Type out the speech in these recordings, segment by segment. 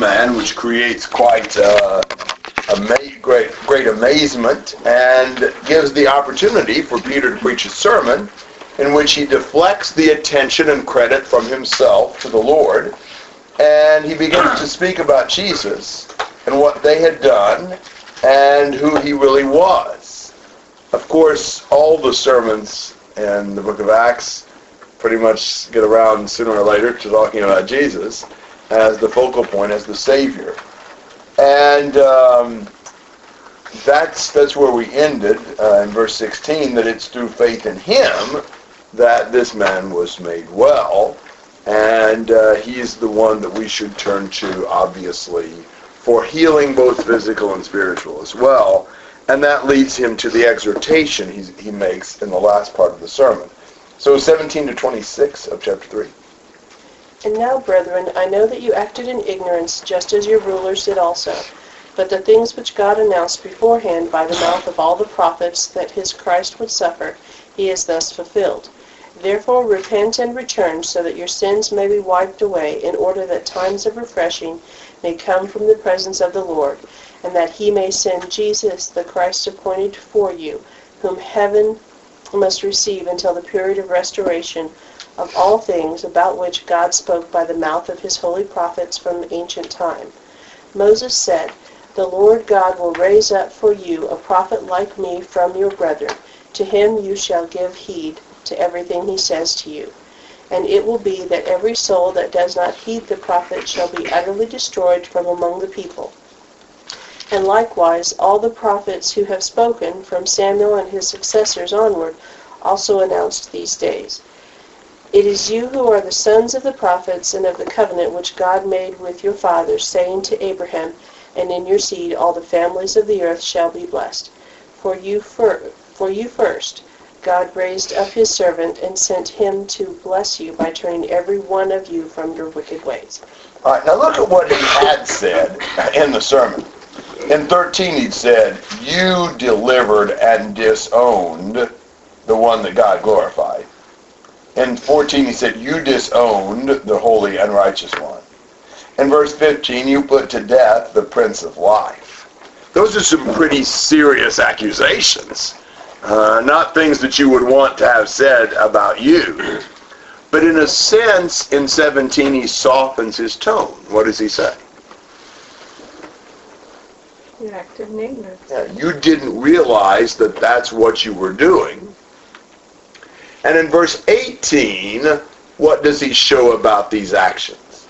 man, which creates quite uh, ama- great, great amazement and gives the opportunity for Peter to preach a sermon in which he deflects the attention and credit from himself to the Lord, and he begins to speak about Jesus and what they had done and who he really was. Of course, all the sermons in the book of Acts pretty much get around sooner or later to talking about Jesus as the focal point, as the Savior. And um, that's that's where we ended uh, in verse 16, that it's through faith in Him that this man was made well. And uh, he's the one that we should turn to, obviously, for healing both physical and spiritual as well. And that leads him to the exhortation he, he makes in the last part of the sermon. So 17 to 26 of chapter 3. And now, brethren, I know that you acted in ignorance, just as your rulers did also. But the things which God announced beforehand by the mouth of all the prophets that his Christ would suffer, he has thus fulfilled. Therefore repent and return, so that your sins may be wiped away, in order that times of refreshing may come from the presence of the Lord, and that he may send Jesus, the Christ appointed for you, whom heaven must receive until the period of restoration of all things about which God spoke by the mouth of his holy prophets from ancient time. Moses said, The Lord God will raise up for you a prophet like me from your brethren. To him you shall give heed to everything he says to you. And it will be that every soul that does not heed the prophet shall be utterly destroyed from among the people. And likewise all the prophets who have spoken from Samuel and his successors onward also announced these days. It is you who are the sons of the prophets and of the covenant which God made with your fathers, saying to Abraham, And in your seed all the families of the earth shall be blessed. For you, fir- for you first, God raised up his servant and sent him to bless you by turning every one of you from your wicked ways. All right, now look at what he had said in the sermon. In 13, he said, You delivered and disowned the one that God glorified. In 14, he said, You disowned the holy and righteous one. In verse 15, you put to death the Prince of Life. Those are some pretty serious accusations. Uh, not things that you would want to have said about you. But in a sense, in 17, he softens his tone. What does he say? You acted in ignorance. Yeah, you didn't realize that that's what you were doing. And in verse 18, what does he show about these actions?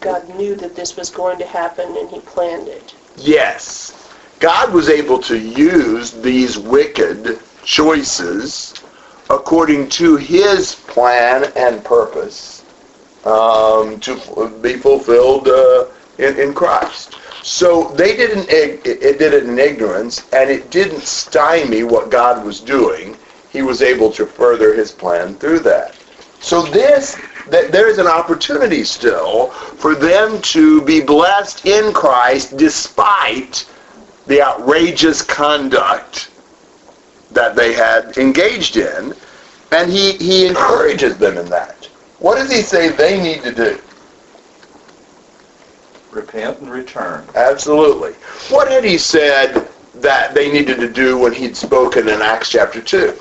God knew that this was going to happen and he planned it. Yes. God was able to use these wicked choices according to his plan and purpose um, to be fulfilled uh, in, in Christ. So they didn't. It, it did it in ignorance, and it didn't stymie what God was doing. He was able to further His plan through that. So this, that there is an opportunity still for them to be blessed in Christ, despite the outrageous conduct that they had engaged in, and he, he encourages them in that. What does he say they need to do? Repent and return. Absolutely. What had he said that they needed to do when he'd spoken in Acts chapter 2?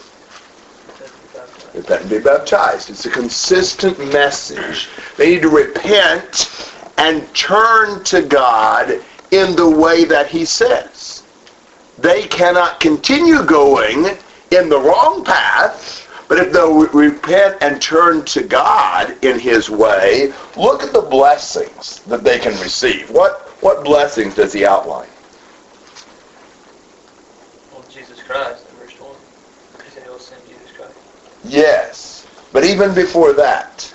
Repent and be baptized. It's a consistent message. They need to repent and turn to God in the way that he says. They cannot continue going in the wrong path, but if they'll re- repent and turn to God in his way, look at the blessings that they can receive. What, what blessings does he outline? Well, Jesus Christ in verse 1. He said he'll send Jesus Christ. Yes. But even before that,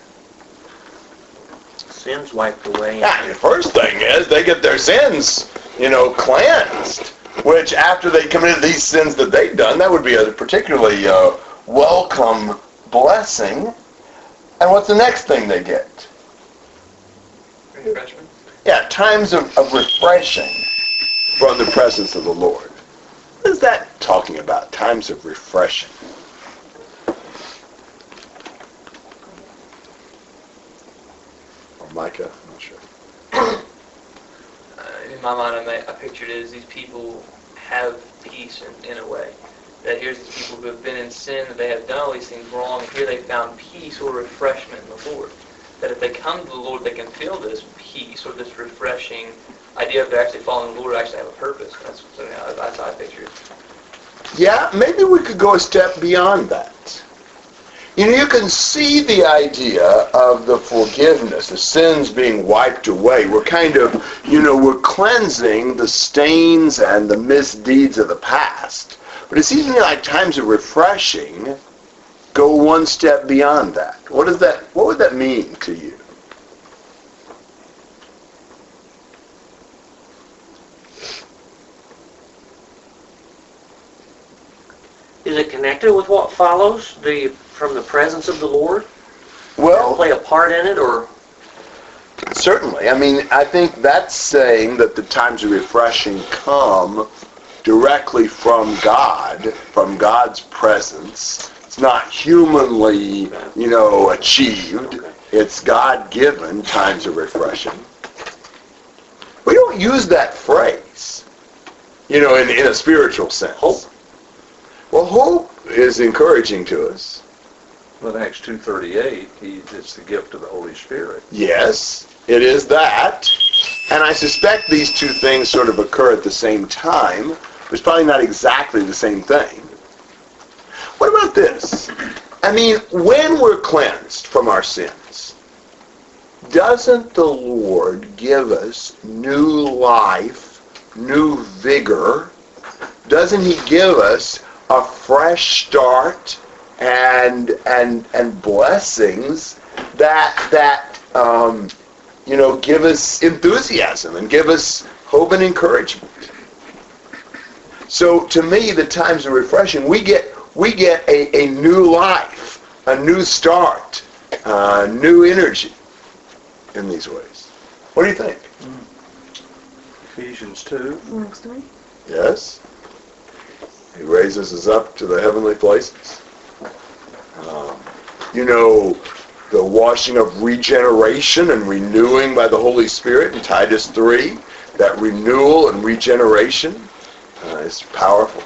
Sins wiped away. yeah, the first thing is they get their sins, you know, cleansed. Which after they committed these sins that they've done, that would be a particularly uh, welcome blessing. And what's the next thing they get? Refreshment. Yeah, times of, of refreshing from the presence of the Lord. What is that talking about? Times of refreshing. Micah, I'm not sure. Uh, in my mind, I, may, I pictured it as these people have peace in, in a way. That here's these people who have been in sin, that they have done all these things wrong, here they found peace or refreshment in the Lord. That if they come to the Lord, they can feel this peace or this refreshing idea of actually following the Lord actually have a purpose. That's, so, yeah, that's how I picture. Yeah, maybe we could go a step beyond that. You know, you can see the idea of the forgiveness, the sins being wiped away. We're kind of, you know, we're cleansing the stains and the misdeeds of the past. But it seems to me like times of refreshing go one step beyond that. What does that, what would that mean to you? Is it connected with what follows the from the presence of the Lord? Well, Play a part in it, or Certainly. I mean, I think that's saying that the times of refreshing come directly from God, from God's presence. It's not humanly, you know, achieved. It's God-given times of refreshing. We don't use that phrase, you know, in, in a spiritual sense. Hope. Well, hope is encouraging to us. In Acts 2.38, he, it's the gift of the Holy Spirit. Yes, it is that. And I suspect these two things sort of occur at the same time. It's probably not exactly the same thing. What about this? I mean, when we're cleansed from our sins, doesn't the Lord give us new life, new vigor? Doesn't he give us a fresh start and and and blessings that that um, you know give us enthusiasm and give us hope and encouragement. So to me, the times of refreshing, we get we get a, a new life, a new start, uh, new energy in these ways. What do you think? Ephesians 2. Next one. Yes. He raises us up to the heavenly places. Um, you know, the washing of regeneration and renewing by the Holy Spirit in Titus 3, that renewal and regeneration uh, is powerful.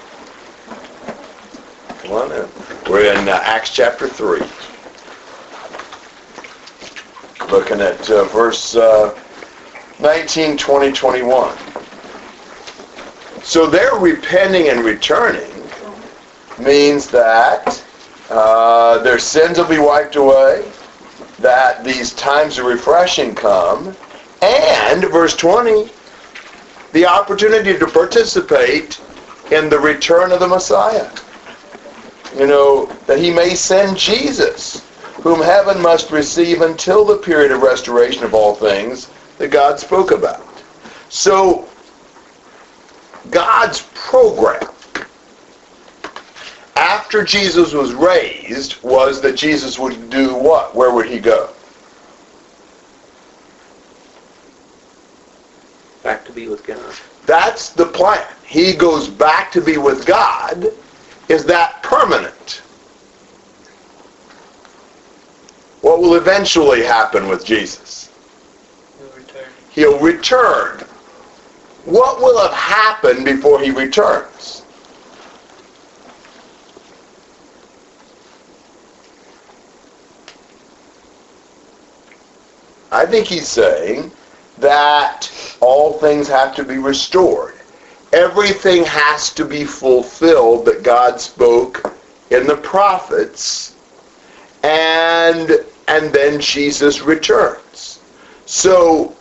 Come on in. We're in uh, Acts chapter 3. Looking at uh, verse uh, 19, 20, 21. So their repenting and returning means that uh, their sins will be wiped away, that these times of refreshing come, and, verse 20, the opportunity to participate in the return of the Messiah. You know, that he may send Jesus, whom heaven must receive until the period of restoration of all things that God spoke about. So, God's program after Jesus was raised was that Jesus would do what? Where would he go? Back to be with God. That's the plan. He goes back to be with God. Is that permanent? What will eventually happen with Jesus? He'll return. He'll return. What will have happened before he returns? I think he's saying that all things have to be restored. Everything has to be fulfilled that God spoke in the prophets and and then Jesus returns. So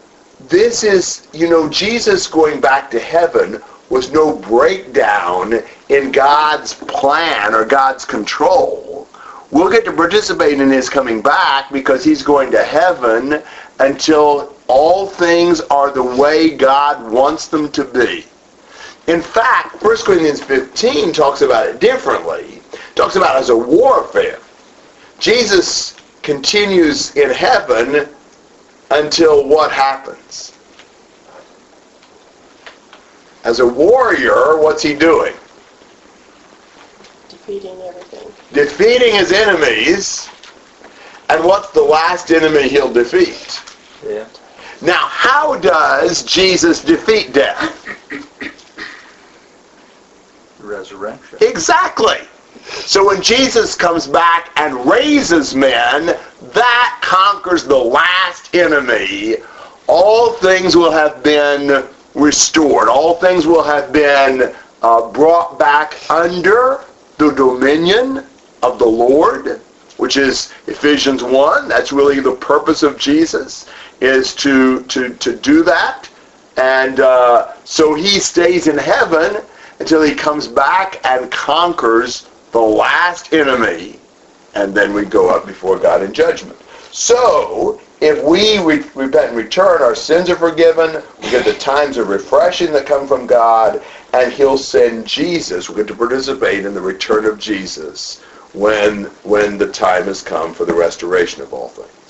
this is, you know, Jesus going back to heaven was no breakdown in God's plan or God's control. We'll get to participate in his coming back because he's going to heaven until all things are the way God wants them to be. In fact, 1 Corinthians 15 talks about it differently. It talks about it as a warfare. Jesus continues in heaven until what happens? As a warrior, what's he doing? defeating everything. Defeating his enemies. And what's the last enemy he'll defeat? Yeah. Now, how does Jesus defeat death? Resurrection. Exactly. So when Jesus comes back and raises men, that conquers the last enemy. All things will have been restored. All things will have been uh, brought back under the dominion of the Lord, which is Ephesians 1. That's really the purpose of Jesus, is to, to, to do that. And uh, so he stays in heaven until he comes back and conquers the last enemy, and then we go up before God in judgment. So, if we re- repent and return, our sins are forgiven, we get the times of refreshing that come from God, and he'll send Jesus. We get to participate in the return of Jesus when, when the time has come for the restoration of all things.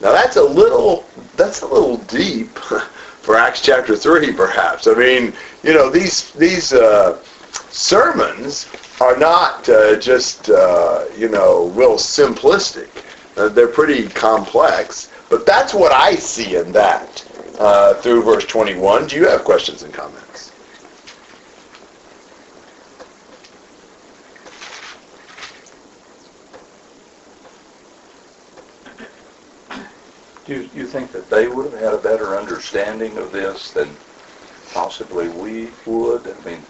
Now that's a little, that's a little deep for Acts chapter 3, perhaps. I mean, you know, these, these uh, sermons are not uh, just, uh, you know, real simplistic. Uh, they're pretty complex. But that's what I see in that uh, through verse 21. Do you have questions and comments? You, you think that they would have had a better understanding of this than possibly we would? I mean,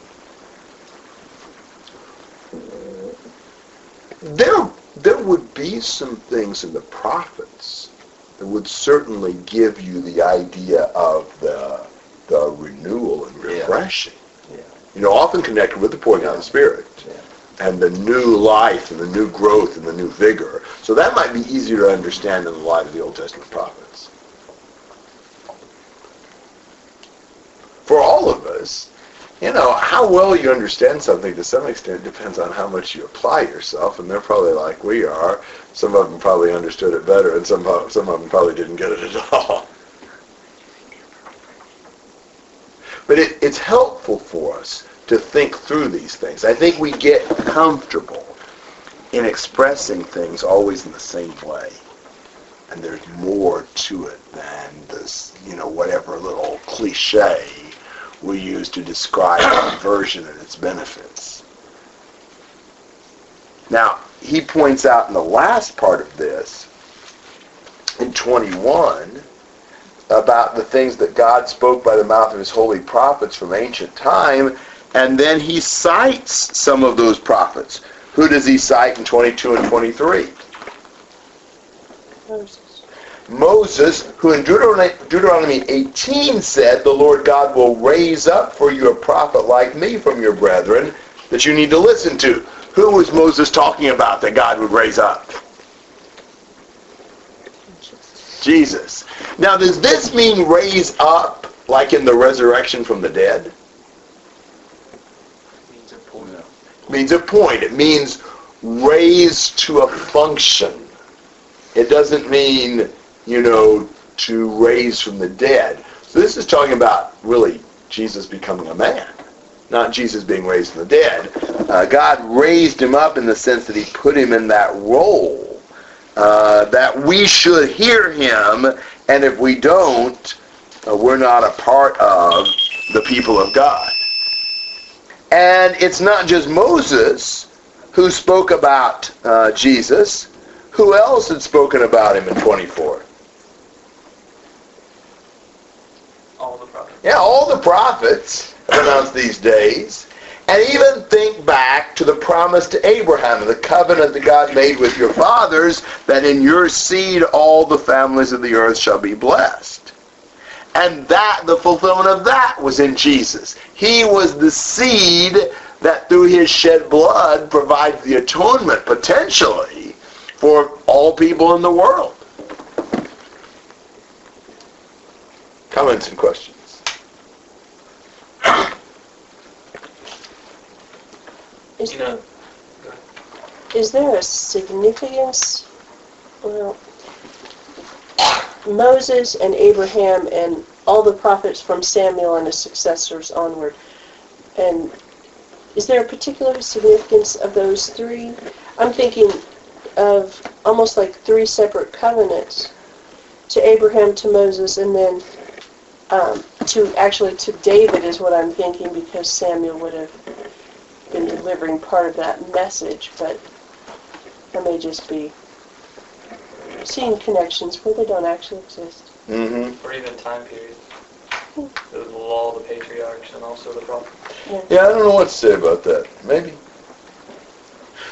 There, there would be some things in the prophets that would certainly give you the idea of the, the renewal and refreshing. Yeah. You know, often connected with the pouring out of the Spirit. And the new life and the new growth and the new vigor. So that might be easier to understand in the light of the Old Testament prophets. For all of us, you know, how well you understand something to some extent depends on how much you apply yourself, and they're probably like we are. Some of them probably understood it better, and some, some of them probably didn't get it at all. But it, it's helpful for us to think through these things. I think we get comfortable in expressing things always in the same way. And there's more to it than this, you know, whatever little cliche we use to describe conversion and its benefits. Now, he points out in the last part of this, in 21, about the things that God spoke by the mouth of his holy prophets from ancient time, and then he cites some of those prophets. Who does he cite in 22 and 23? Moses. Moses, who in Deuteronomy, Deuteronomy 18 said, the Lord God will raise up for you a prophet like me from your brethren that you need to listen to. Who was Moses talking about that God would raise up? Jesus. Now, does this mean raise up like in the resurrection from the dead? means important. It means a point. It means raise to a function. It doesn't mean, you know, to raise from the dead. So this is talking about really Jesus becoming a man, not Jesus being raised from the dead. Uh, God raised him up in the sense that he put him in that role, uh, that we should hear him, and if we don't, uh, we're not a part of the people of God. And it's not just Moses who spoke about uh, Jesus. Who else had spoken about him in 24? All the prophets. Yeah, all the prophets announced these days. And even think back to the promise to Abraham, the covenant that God made with your fathers, that in your seed all the families of the earth shall be blessed. And that, the fulfillment of that was in Jesus. He was the seed that through his shed blood provides the atonement, potentially, for all people in the world. Comments and questions? Is there a significance, well, Moses and Abraham and all the prophets from Samuel and his successors onward, and is there a particular significance of those three? I'm thinking of almost like three separate covenants to Abraham, to Moses, and then um, to actually to David is what I'm thinking because Samuel would have been delivering part of that message, but I may just be seeing connections where they don't actually exist. Mm-hmm. Or even time period. The law, the patriarchs, and also the prophets. Yeah, I don't know what to say about that. Maybe.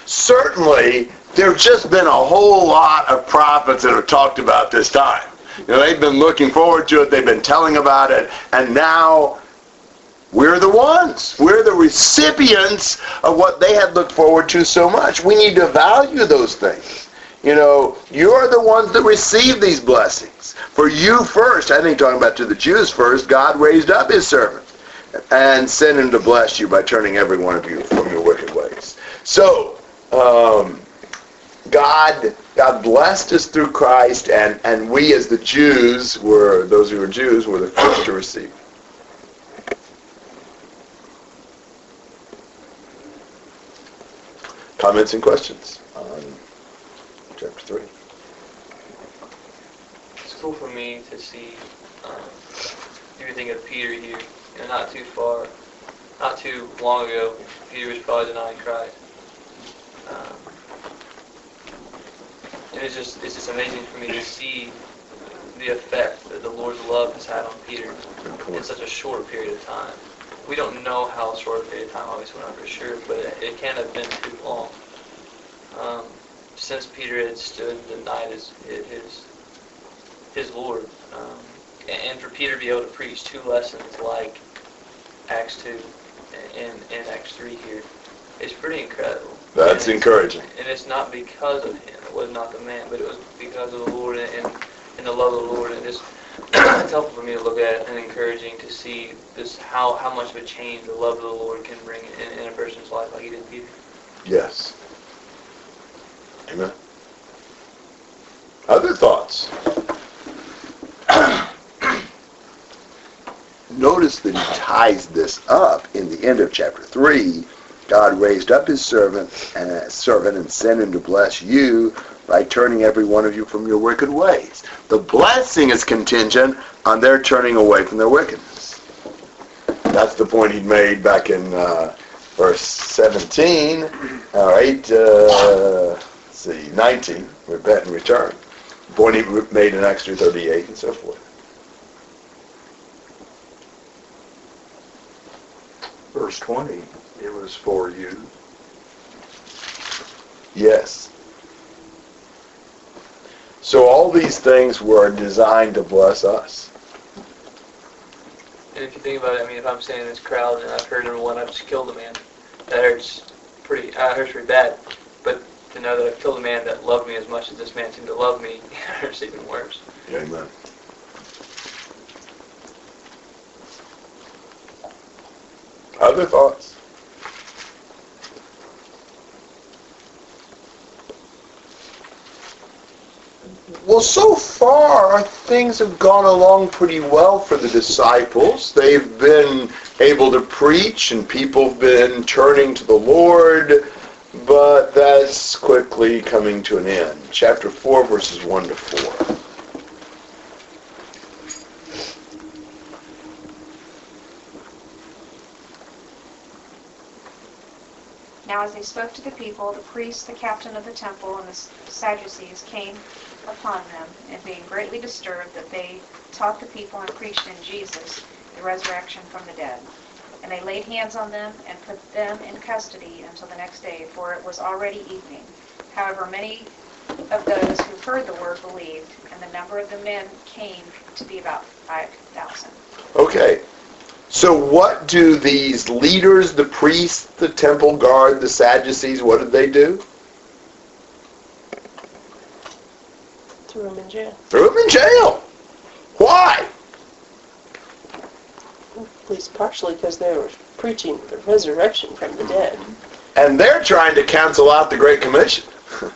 Certainly, there's just been a whole lot of prophets that have talked about this time. You know, they've been looking forward to it, they've been telling about it, and now we're the ones. We're the recipients of what they had looked forward to so much. We need to value those things. You know, you're the ones that receive these blessings. For you first, I think talking about to the Jews first, God raised up his servant and sent him to bless you by turning every one of you from your wicked ways. So, um, God, God blessed us through Christ, and, and we as the Jews were, those who were Jews, were the first to receive. Comments and questions on chapter 3? It's cool for me to see um, everything of Peter here. You know, not too far, not too long ago, Peter was probably denying Christ. Um, and it's just it's just amazing for me to see the effect that the Lord's love has had on Peter in such a short period of time. We don't know how short a period of time, obviously, we're not for sure, but it, it can't have been too long. Um, since Peter had stood and denied his his his Lord, um, and for Peter to be able to preach two lessons like Acts two and, and Acts three here is pretty incredible. That's And encouraging. And it's not because of him. It was not the man, but it was because of the Lord and, and, the love of the Lord. And it's, it's helpful for me to look at it and encouraging to see this how, how much of a change the love of the Lord can bring in, in a person's life like he did Peter. Yes. Amen. Other thoughts? Notice that he ties this up in the end of chapter 3. God raised up his servant and servant and sent him to bless you by turning every one of you from your wicked ways. The blessing is contingent on their turning away from their wickedness. That's the point he made back in uh, verse 17, all right, uh, let's see, 19, repent and return. The he made in Acts 2.38 and so forth. Verse 20, it was for you. Yes. So all these things were designed to bless us. And if you think about it, I mean, if I'm standing in this crowd and I've heard everyone, I've just killed a man, that hurts pretty, uh, hurts pretty bad. But to know that I've killed a man that loved me as much as this man seemed to love me, hurts even worse. Amen. Other thoughts? Well, so far, things have gone along pretty well for the disciples. They've been able to preach, and people have been turning to the Lord, but that's quickly coming to an end. Chapter 4, verses 1 to 4. Now as they spoke to the people, the priests, the captain of the temple, and the Sadducees came upon them, and being greatly disturbed that they taught the people and preached in Jesus the resurrection from the dead. And they laid hands on them and put them in custody until the next day, for it was already evening. However, many of those who heard the word believed, and the number of the men came to be about 5,000. Okay. So what do these leaders, the priests, the temple guard, the Sadducees, what did they do? Threw him in jail. Threw them in jail. Why? At least partially because they were preaching the resurrection from the dead. And they're trying to cancel out the Great Commission. you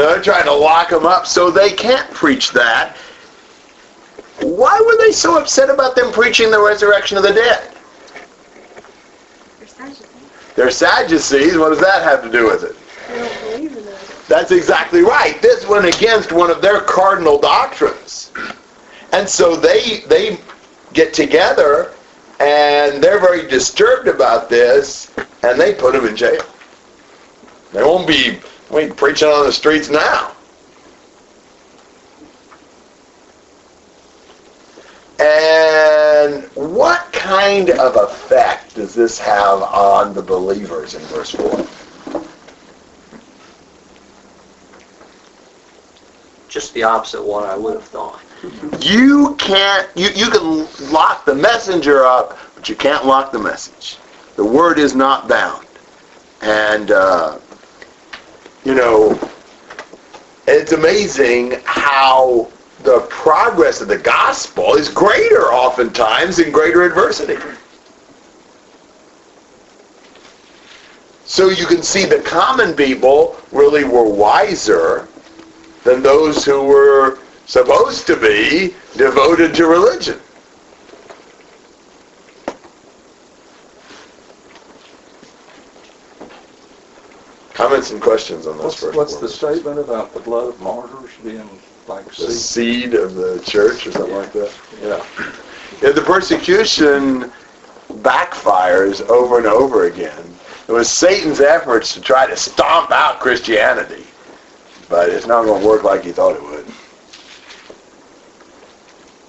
know, they're trying to lock them up so they can't preach that. Why were they so upset about them preaching the resurrection of the dead? They're Sadducees. What does that have to do with it? They don't believe in that. That's exactly right. This went against one of their cardinal doctrines. And so they they get together and they're very disturbed about this and they put him in jail. They won't be won't preaching on the streets now. And what kind of effect does this have on the believers in verse 4? Just the opposite what I would have thought. You can't, you, you can lock the messenger up, but you can't lock the message. The word is not bound. And, uh, you know, it's amazing how the progress of the gospel is greater oftentimes in greater adversity. So you can see the common people really were wiser than those who were supposed to be devoted to religion. Comments and questions on this What's, first what's one? the statement about the blood of martyrs being like The seed? seed of the church or something like that? Yeah. Yeah, the persecution backfires over and over again. It was Satan's efforts to try to stomp out Christianity, but it's not going to work like he thought it would.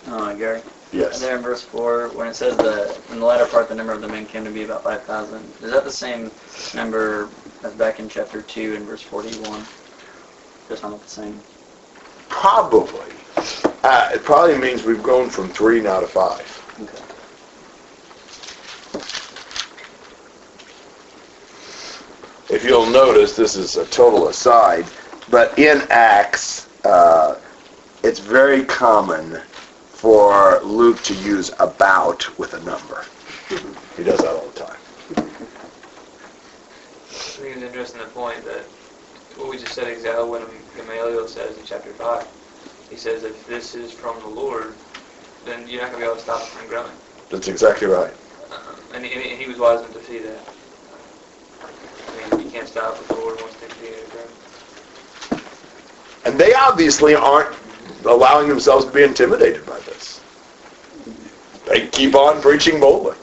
Uh, Gary, Yes. there in verse 4, when it says that in the latter part the number of the men came to be about 5,000, is that the same number as back in chapter 2 in verse 41? Does Just not the same. Probably. Uh, it probably means we've grown from three now to five. Okay. If you'll notice, this is a total aside, but in Acts, uh, it's very common for Luke to use about with a number. He does that all the time. I think it's interesting the point that what we just said exactly what Gamaliel says in chapter 5. He says if this is from the Lord, then you're not going to be able to stop it from growing. That's exactly right. Um, and, he, and he was wise enough to see that. I mean, you can't stop what the Lord wants to continue to grow. And they obviously aren't allowing themselves to be intimidated by this. They keep on preaching boldly.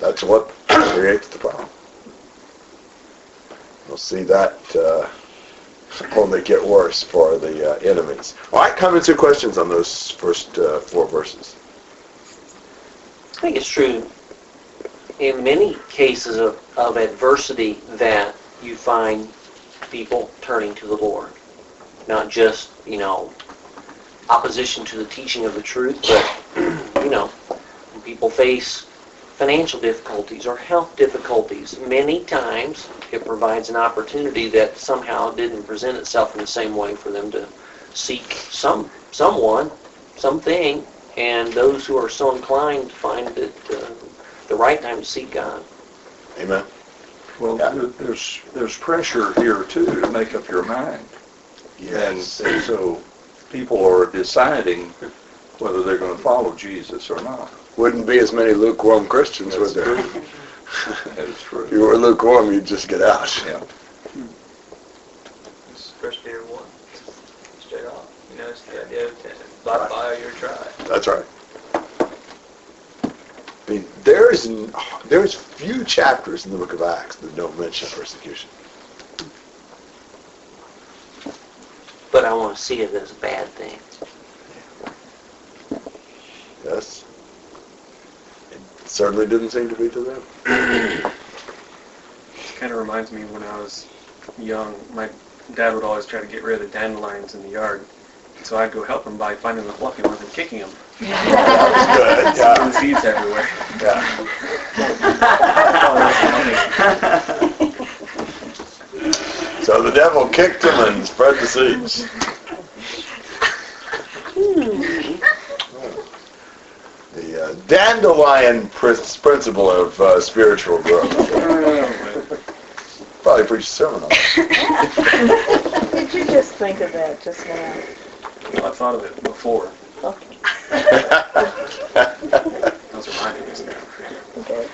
That's what creates the problem. We'll see that uh, only get worse for the uh, enemies. All right, comments or questions on those first uh, four verses? I think it's true in many cases of, of adversity that you find people turning to the Lord. Not just, you know, opposition to the teaching of the truth, but, you know, when people face financial difficulties or health difficulties, many times it provides an opportunity that somehow didn't present itself in the same way for them to seek some someone, something, and those who are so inclined find it uh, the right time to seek God. Amen. Well, Yeah. there's, there's pressure here too to make up your mind. And, and so people are deciding whether they're going to follow Jesus or not. Wouldn't be as many lukewarm Christians, would That's there? true. That is If you were lukewarm, you'd just get out. Yeah. It's First Peter 1. Straight off. You know, it's the idea of ten- by fire your tribe. That's right. I mean, there's n- there's few chapters in the book of Acts that don't mention persecution. But I want to see it as a bad thing. Yes. It certainly didn't seem to be to them. It kind of reminds me when I was young, my dad would always try to get rid of the dandelions in the yard. So I'd go help him by finding the fluffy ones and kicking them. That was good. Yeah. seeds everywhere. yeah. So the devil kicked him and spread the seeds. The uh, dandelion pr- principle of uh, spiritual growth. Probably preach a sermon on it. Did you just think of that just now? Well, I thought of it before. Okay. Was reminded just now. Okay.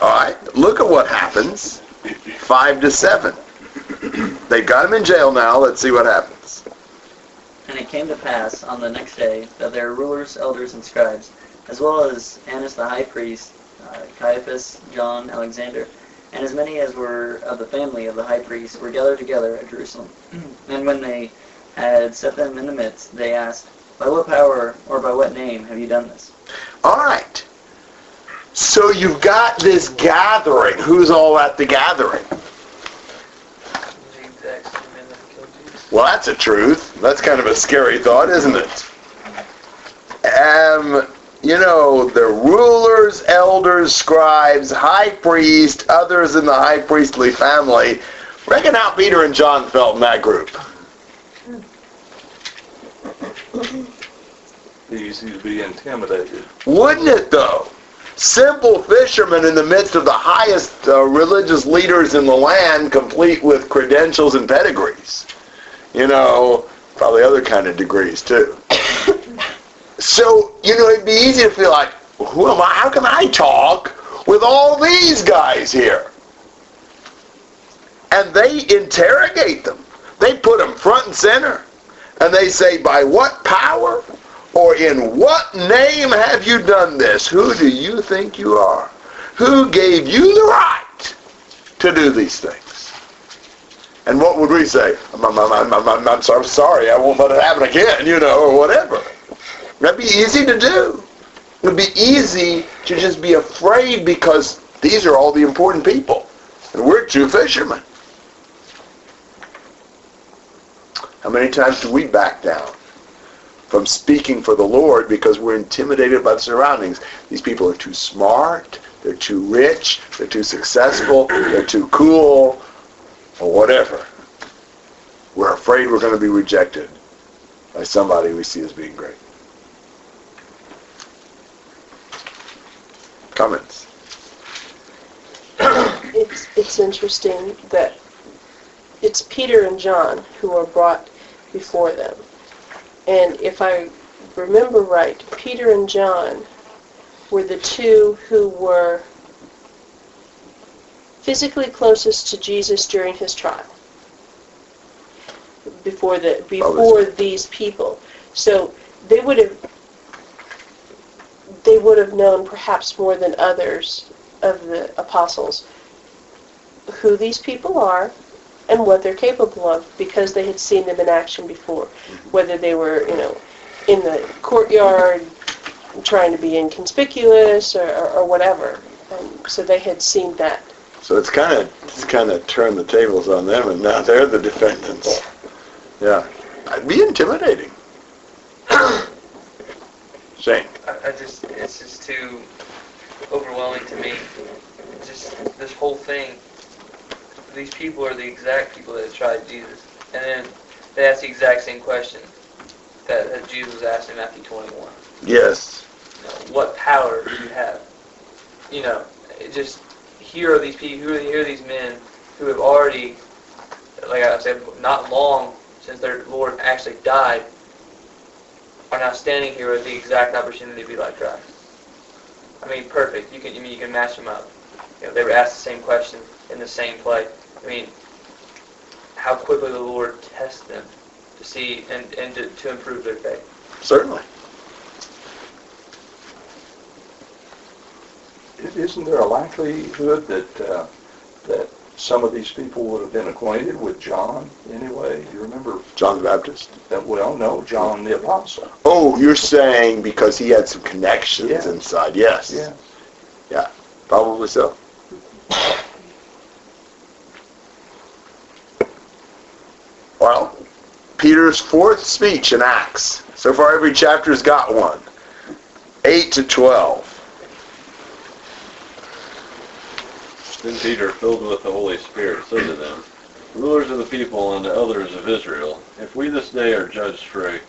All right, look at what happens 5 to 7. They've got him in jail now. Let's see what happens. And it came to pass on the next day that their rulers, elders, and scribes, as well as Annas the high priest, uh, Caiaphas, John, Alexander, and as many as were of the family of the high priest, were gathered together at Jerusalem. and when they had set them in the midst, they asked, By what power or by what name have you done this? All right. So you've got this gathering. Who's all at the gathering? The exact same men that killed Jesus. Well, that's a truth. That's kind of a scary thought, isn't it? Um, you know, the rulers, elders, scribes, high priest, others in the high priestly family. Reckon how Peter and John felt in that group. Easy to be intimidated. Wouldn't it, though? Simple fishermen in the midst of the highest uh, religious leaders in the land, complete with credentials and pedigrees. You know, probably other kind of degrees, too. So, you know, it'd be easy to feel like, who am I? How can I talk with all these guys here? And they interrogate them. They put them front and center. And they say, by what power or in what name have you done this? Who do you think you are? Who gave you the right to do these things? And what would we say? I'm, I'm, I'm, I'm, I'm, I'm so sorry, I won't let it happen again, you know, or whatever. That'd be easy to do. It would be easy to just be afraid because these are all the important people. And we're two fishermen. How many times do we back down from speaking for the Lord because we're intimidated by the surroundings? These people are too smart, they're too rich, they're too successful, they're too cool, or whatever. We're afraid we're going to be rejected by somebody we see as being great. Comments? It's, it's interesting that it's Peter and John who are brought before them. And if I remember right, Peter and John were the two who were physically closest to Jesus during his trial. Before the before these people. So they would have they would have known perhaps more than others of the apostles who these people are and what they're capable of because they had seen them in action before, mm-hmm. whether they were, you know, in the courtyard trying to be inconspicuous or, or, or whatever. And so they had seen that. So it's kind of it's kind of turned the tables on them, and now they're the defendants. Yeah, I'd be intimidating. Shane. I, I just, it's just too overwhelming to me. Just this whole thing. These people are the exact people that tried Jesus, and then they ask the exact same question that, that Jesus asked in Matthew 21. Yes. You know, what power do you have? You know, it just here are these people, here are these men who have already, like I said, not long since their Lord actually died, are now standing here with the exact opportunity to be like Christ. I mean, perfect. You can, I mean, you can match them up. You know, they were asked the same question in the same play. I mean, how quickly the Lord tests them to see and, and to, to improve their faith. Certainly. Isn't there a likelihood that uh, that some of these people would have been acquainted with John anyway? You remember John the Baptist. that? Well, no, John the Apostle. Oh, you're saying because he had some connections Yeah. inside? Yes. Yeah. Yeah. Probably so. Well, Peter's fourth speech in Acts. So far, every chapter's got one. 8 to 12. Then Peter, filled with the Holy Spirit, said to them, Rulers of the people and the elders of Israel, if we this day are judged for a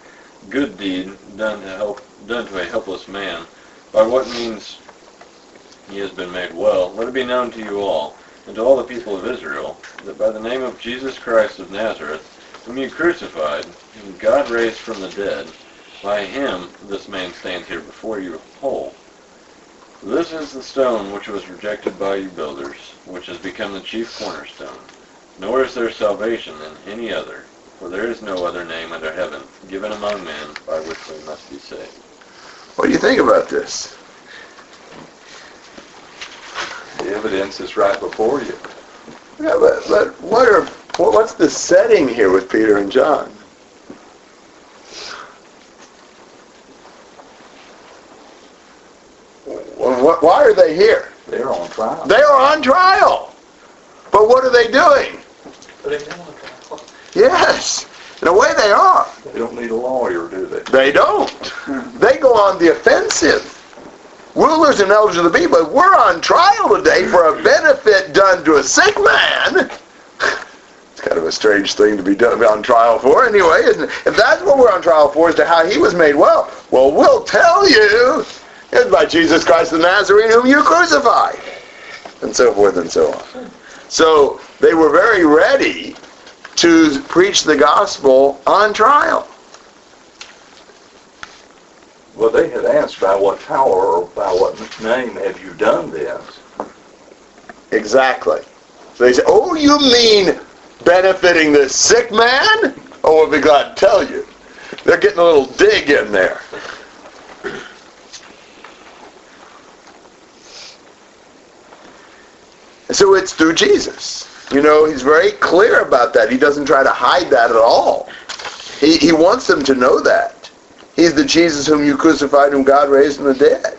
good deed done to help done to a helpless man, by what means he has been made well, let it be known to you all, and to all the people of Israel, that by the name of Jesus Christ of Nazareth, whom you crucified, whom God raised from the dead, by him this man stands here before you whole. This is the stone which was rejected by you builders, which has become the chief cornerstone. Nor is there salvation in any other, for there is no other name under heaven given among men by which we must be saved. What do you think about this? The evidence is right before you. Yeah, but, but what are what's the setting here with Peter and John? Well, what, why are they here? They're on trial. They are on trial. But what are they doing? Putting them on trial. Yes, in a way they are. They don't need a lawyer, do they? They don't. They go on the offensive. Rulers and elders of the people, we're on trial today for a benefit done to a sick man. It's kind of a strange thing to be done, on trial for anyway, isn't it? If that's what we're on trial for, as to how he was made well, well, we'll tell you. It's by Jesus Christ the Nazarene whom you crucified. And so forth and so on. So they were very ready to preach the gospel on trial. Well, they had asked by what power or by what name have you done this? Exactly. So they said, oh, you mean benefiting this sick man? Oh, we'll be glad to tell you. They're getting a little dig in there. So it's through Jesus. You know, he's very clear about that. He doesn't try to hide that at all. He, he wants them to know that. He's the Jesus whom you crucified, whom God raised from the dead.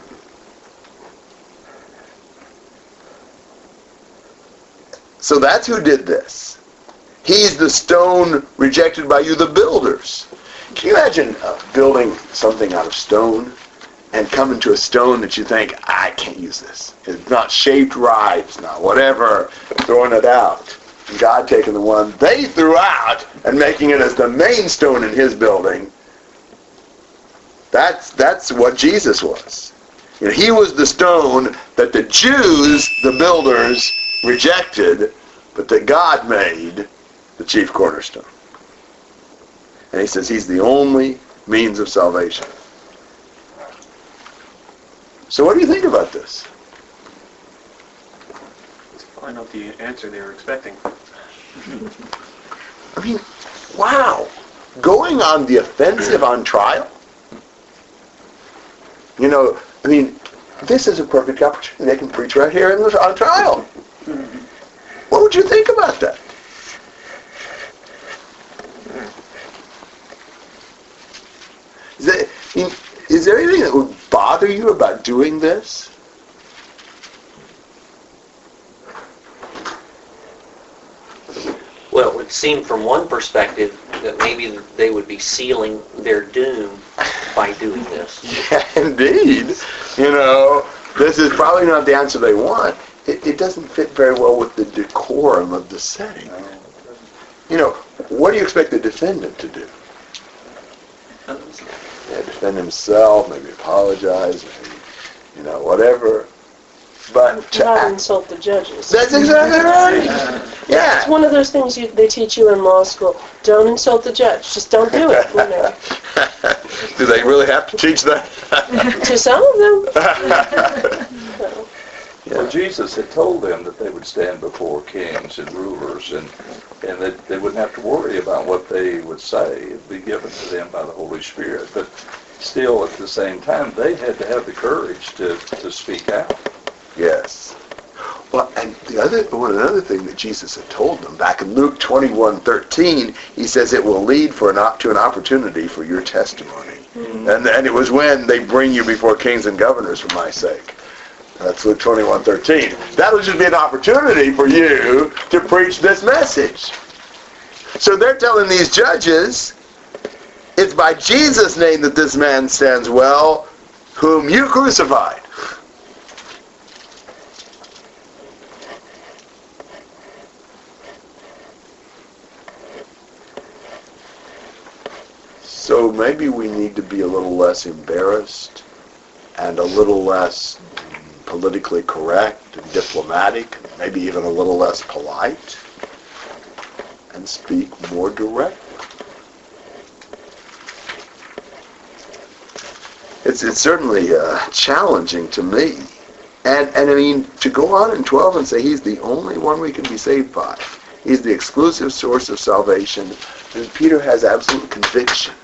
So that's who did this. He's the stone rejected by you, the builders. Can you imagine uh, building something out of stone and coming to a stone that you think, I can't use this. It's not shaped right. It's not whatever. Throwing it out. And God taking the one they threw out and making it as the main stone in his building. That's, that's what Jesus was. You know, he was the stone that the Jews, the builders, rejected, but that God made the chief cornerstone. And he says he's the only means of salvation. So what do you think about this? It's probably not the answer they were expecting. I mean, wow. Going on the offensive on trial? You know, I mean, this is a perfect opportunity. They can preach right here in the, on trial. What would you think about that? Hmm. I mean, is there anything that would bother you about doing this? Well, it would seem from one perspective that maybe they would be sealing their doom by doing this. Yeah, indeed. You know, this is probably not the answer they want. It, it doesn't fit very well with the decorum of the setting. You know, what do you expect the defendant to do? Defend himself, maybe apologize, maybe, you know, whatever. But to Not act, insult the judges. that's exactly right. Yeah. It's one of those things you, they teach you in law school. Don't insult the judge. Just don't do it. You know. do they really have to teach that? to some of them. Yeah. Well, Jesus had told them that they would stand before kings and rulers and, and that they wouldn't have to worry about what they would say. It'd be given to them by the Holy Spirit. But still, at the same time, they had to have the courage to, to speak out. Yes. Well, and the other one, another thing that Jesus had told them back in Luke 21:13, he says it will lead for an op- to an opportunity for your testimony. Mm-hmm. And and it was when they bring you before kings and governors for my sake. That's Luke 21:13. That'll just be an opportunity for you to preach this message. So they're telling these judges, it's by Jesus' name that this man stands well, whom you crucified. So maybe we need to be a little less embarrassed and a little less politically correct and diplomatic, maybe even a little less polite, and speak more directly. It's, it's certainly uh, challenging to me And, and I mean, to go on in 12 and say he's the only one we can be saved by, he's the exclusive source of salvation, and Peter has absolute conviction.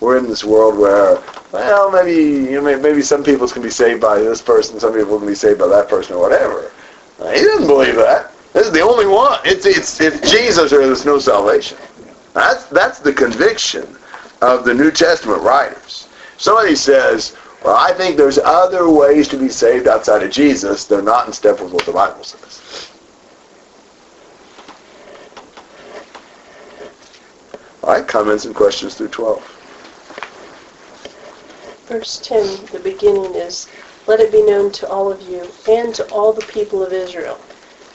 We're in this world where, well, maybe you know, maybe some people can be saved by this person, some people can be saved by that person, or whatever. He doesn't believe that. This is the only one. It's it's it's Jesus or there's no salvation. That's that's the conviction of the New Testament writers. Somebody says, "Well, I think there's other ways to be saved outside of Jesus. They're not in step with what the Bible says." All right, comments and questions through 12. Verse 10, the beginning is, Let it be known to all of you and to all the people of Israel.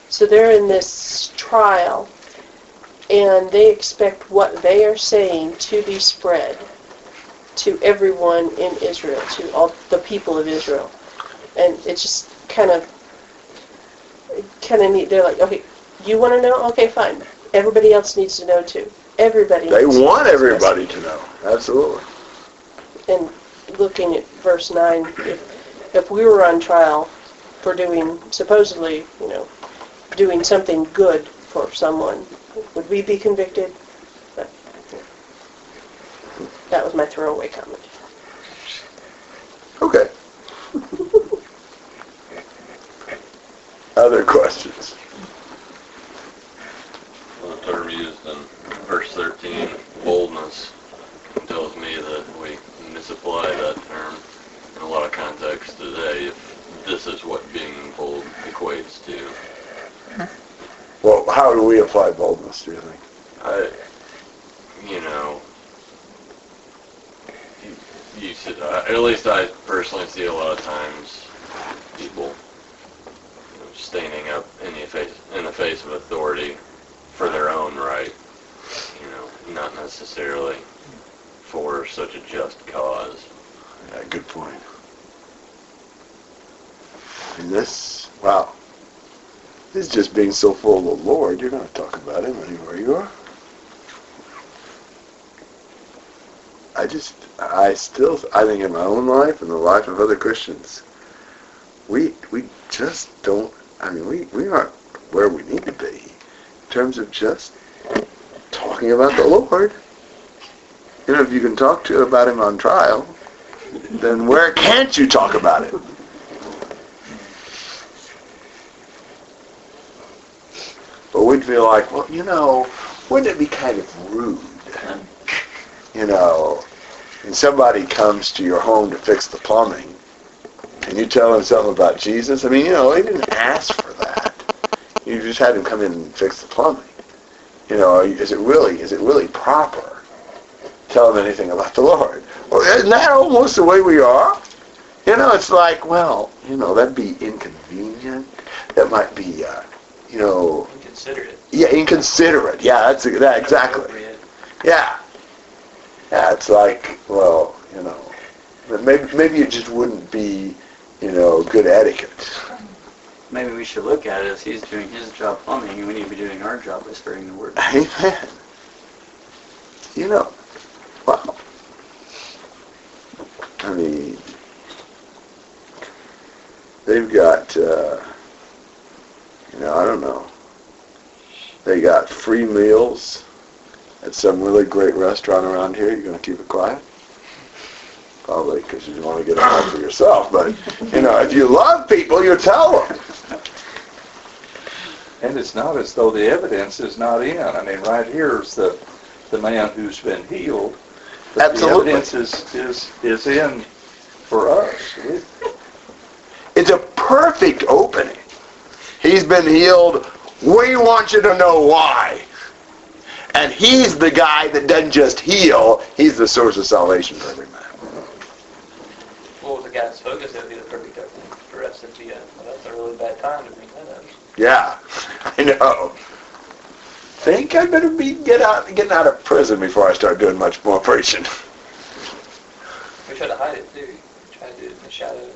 So they're in this trial, and they expect what they are saying to be spread to everyone in Israel, to all the people of Israel. And it's just kind of, kind of neat. They're like, okay, you want to know? Okay, fine. Everybody else needs to know too. Everybody. They needs to want know everybody to know. Absolutely. and looking at verse 9, if, if we were on trial for doing, supposedly, you know, doing something good for someone, would we be convicted? But, that was my throwaway comment. Okay. Other questions? The term used in verse 13, boldness, tells me that we misapply that term in a lot of contexts today if this is what being bold equates to. Well, how do we apply boldness, do you think? I, you know, you, uh, at least I personally see a lot of times people standing up in the face in the face of authority for their own right. You know, not necessarily for such a just cause. Yeah, good point. And this, wow, this is just being so full of the Lord, you're going to talk about him anywhere you are. I just, I still, I think in my own life and the life of other Christians, we, we just don't, I mean, we, we aren't where we need to be in terms of just talking about the Lord. You know, if you can talk to about him on trial, then where can't you talk about it? But we'd feel like, well, you know, wouldn't it be kind of rude, you know, and somebody comes to your home to fix the plumbing, and you tell them something about Jesus? I mean, you know, they didn't ask for that. You just had him come in and fix the plumbing. You know, is it really, is it really proper? Tell them anything about the Lord. Well, isn't that almost the way we are? You know, it's like, well, you know, that'd be inconvenient. That might be, uh, you know, Inconsiderate. yeah, inconsiderate. Yeah, that's that exactly. Yeah. Yeah, it's like, well, you know, maybe maybe it just wouldn't be, you know, good etiquette. Maybe we should look at it as he's doing his job plumbing, and we need to be doing our job by spreading the word. Amen. You know, wow. I mean, they've got, uh, you know, I don't know. They got free meals at some really great restaurant around here. You're going to keep it quiet? Probably because you want to get it all for yourself. But, you know, if you love people, you tell them. And it's not as though the evidence is not in. I mean, right here is the, the man who's been healed. But Absolutely. The evidence is, is, is in for us. It's a perfect opening. He's been healed. We want you to know why. And he's the guy that doesn't just heal, he's the source of salvation for every man. Well, with the guy's focus, that would be the perfect opening for us to be, uh, well, that's a really bad time to bring that up. Yeah, I know. Think I better be get out getting out of prison before I start doing much more preaching. We try to hide it too. We try to do it in the shadows.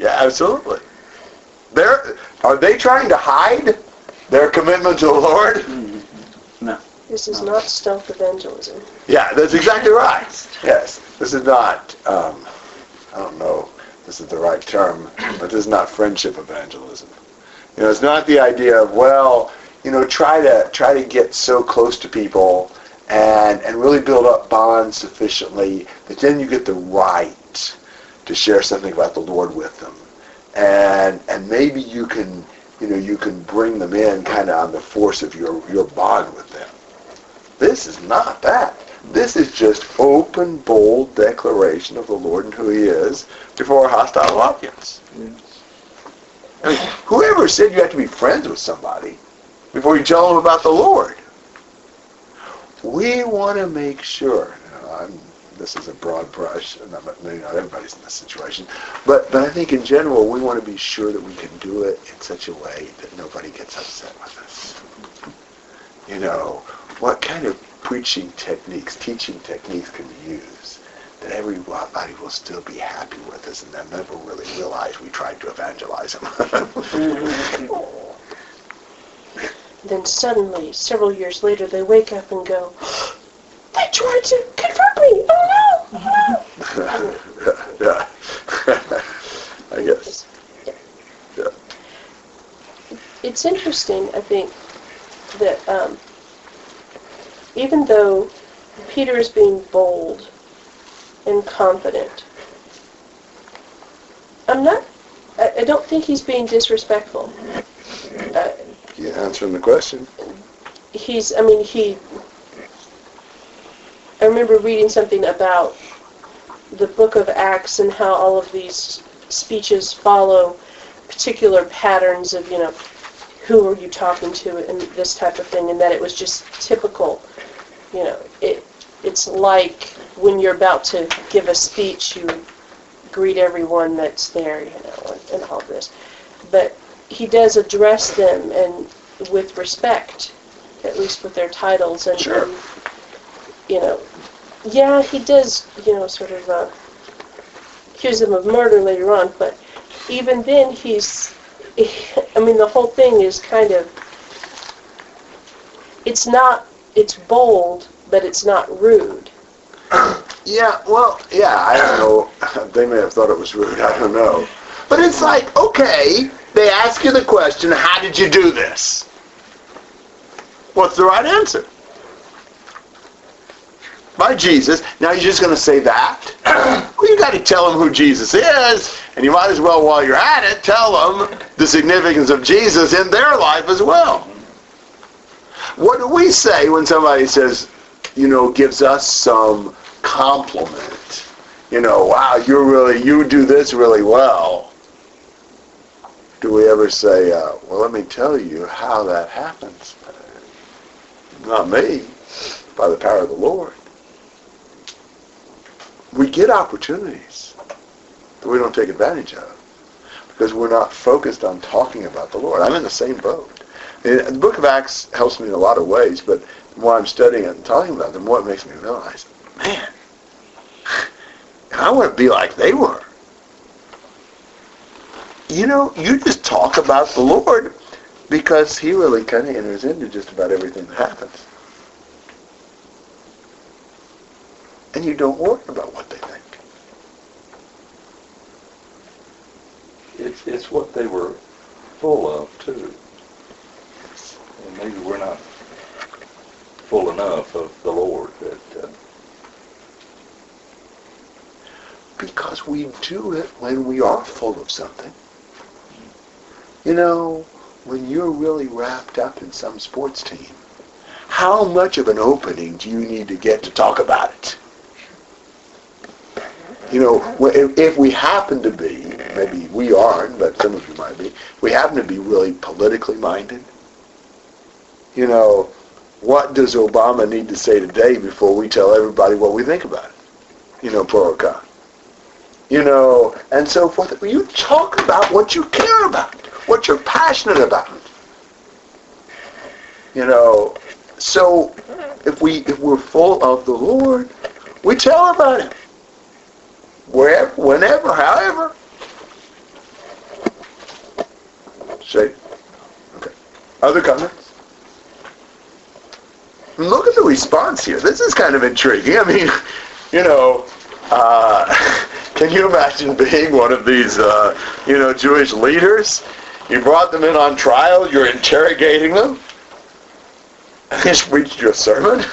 Yeah, absolutely. They're are they trying to hide their commitment to the Lord? This is not stealth evangelism. Yeah, that's exactly right. Yes, this is not. Um, I don't know this is the right term, but this is not friendship evangelism. You know, it's not the idea of, well, you know, try to try to get so close to people and and really build up bonds sufficiently that then you get the right to share something about the Lord with them. And and maybe you can you know you can bring them in kind of on the force of your your bond with them. This is not that. This is just open, bold declaration of the Lord and who He is before a hostile audience. I mean, whoever said you have to be friends with somebody before you tell them about the Lord? We want to make sure. I'm, this is a broad brush, and I'm, maybe not everybody's in this situation, but but I think in general we want to be sure that we can do it in such a way that nobody gets upset with us. You know, what kind of preaching techniques, teaching techniques can we use that everybody will still be happy with us and they'll never really realize we tried to evangelize them. Then suddenly, several years later, they wake up and go, they tried to convert me! Oh no! Oh no! yeah. I guess. It's interesting, I think, that um, even though Peter is being bold and confident, I'm not, I, I don't think he's being disrespectful. Uh, You answering the question? he's i mean he i remember reading something about the book of acts and how all of these speeches follow particular patterns of you know who are you talking to and this type of thing and that it was just typical you know it it's like when you're about to give a speech you greet everyone that's there you know and, and all this but he does address them and with respect at least with their titles and, Sure. and, you know yeah he does you know sort of uh, accuse them of murder later on but even then he's i mean the whole thing is kind of it's not it's bold but it's not rude Yeah, well, yeah, I don't know. They may have thought it was rude. I don't know. But it's like, okay, they ask you the question, how did you do this? What's the right answer? By Jesus. Now you're just going to say that? well, you got to tell them who Jesus is, and you might as well, while you're at it, tell them the significance of Jesus in their life as well. What do we say when somebody says, you know, gives us some compliment? You know, wow, you're really, you do this really well. Do we ever say, uh, well, let me tell you how that happens? Not me, by the power of the Lord. We get opportunities that we don't take advantage of because we're not focused on talking about the Lord. I'm in the same boat. And the book of Acts helps me in a lot of ways, but the more I'm studying it and talking about it, the more it makes me realize, man, I want to be like they were. You know, you just talk about the Lord because he really kind of enters into just about everything that happens. And you don't worry about what they think. It's, it's what they were full of, too. Maybe we're not full enough of the Lord that, uh, Because we do it when we are full of something. You know, when you're really wrapped up in some sports team, how much of an opening do you need to get to talk about it? You know, if we happen to be, maybe we aren't, but some of you might be, we happen to be really politically minded. You know, what does Obama need to say today before we tell everybody what we think about it? You know, pro con. You know, and so forth. You talk about what you care about, what you're passionate about. You know, so if we if we're full of the Lord, we tell about Him. Wherever, whenever, however. Say, okay. Other comments? Look at the response here. This is kind of intriguing. I mean, you know, uh, Can you imagine being one of these, uh, you know, Jewish leaders? You brought them in on trial. You're interrogating them. I just preached your sermon.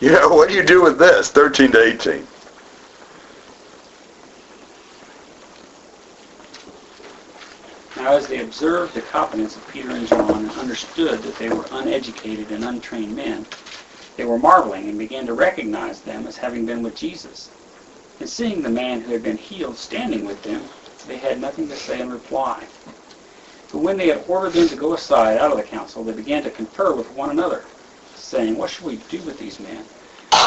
you know, what do you do with this? 13 to 18. Now as they observed the confidence of Peter and John and understood that they were uneducated and untrained men, they were marveling and began to recognize them as having been with Jesus. And seeing the man who had been healed standing with them, they had nothing to say in reply. But when they had ordered them to go aside out of the council, they began to confer with one another, saying, What shall we do with these men?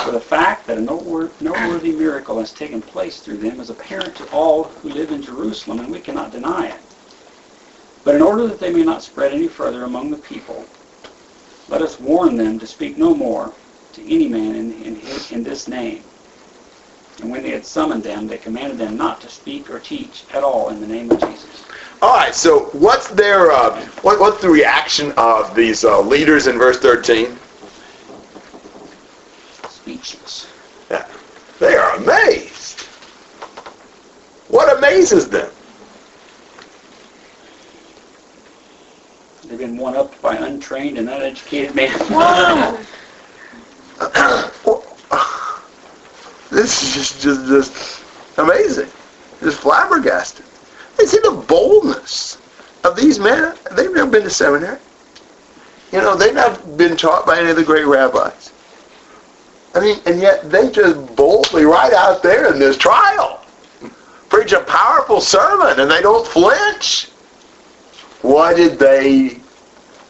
For the fact that a noteworthy miracle has taken place through them is apparent to all who live in Jerusalem, and we cannot deny it. But in order that they may not spread any further among the people, let us warn them to speak no more to any man in, in, his, in this name. And when they had summoned them, they commanded them not to speak or teach at all in the name of Jesus. All right. So what's their uh, what, what's the reaction of these uh, leaders in verse 13? Speechless. Yeah, they are amazed. What amazes them? They've been one up by untrained and uneducated men. this is just, just, just amazing. Just flabbergasted. They see the boldness of these men. They've never been to seminary. You know, they've not been taught by any of the great rabbis. I mean, and yet they just boldly, right out there in this trial, preach a powerful sermon and they don't flinch. What did they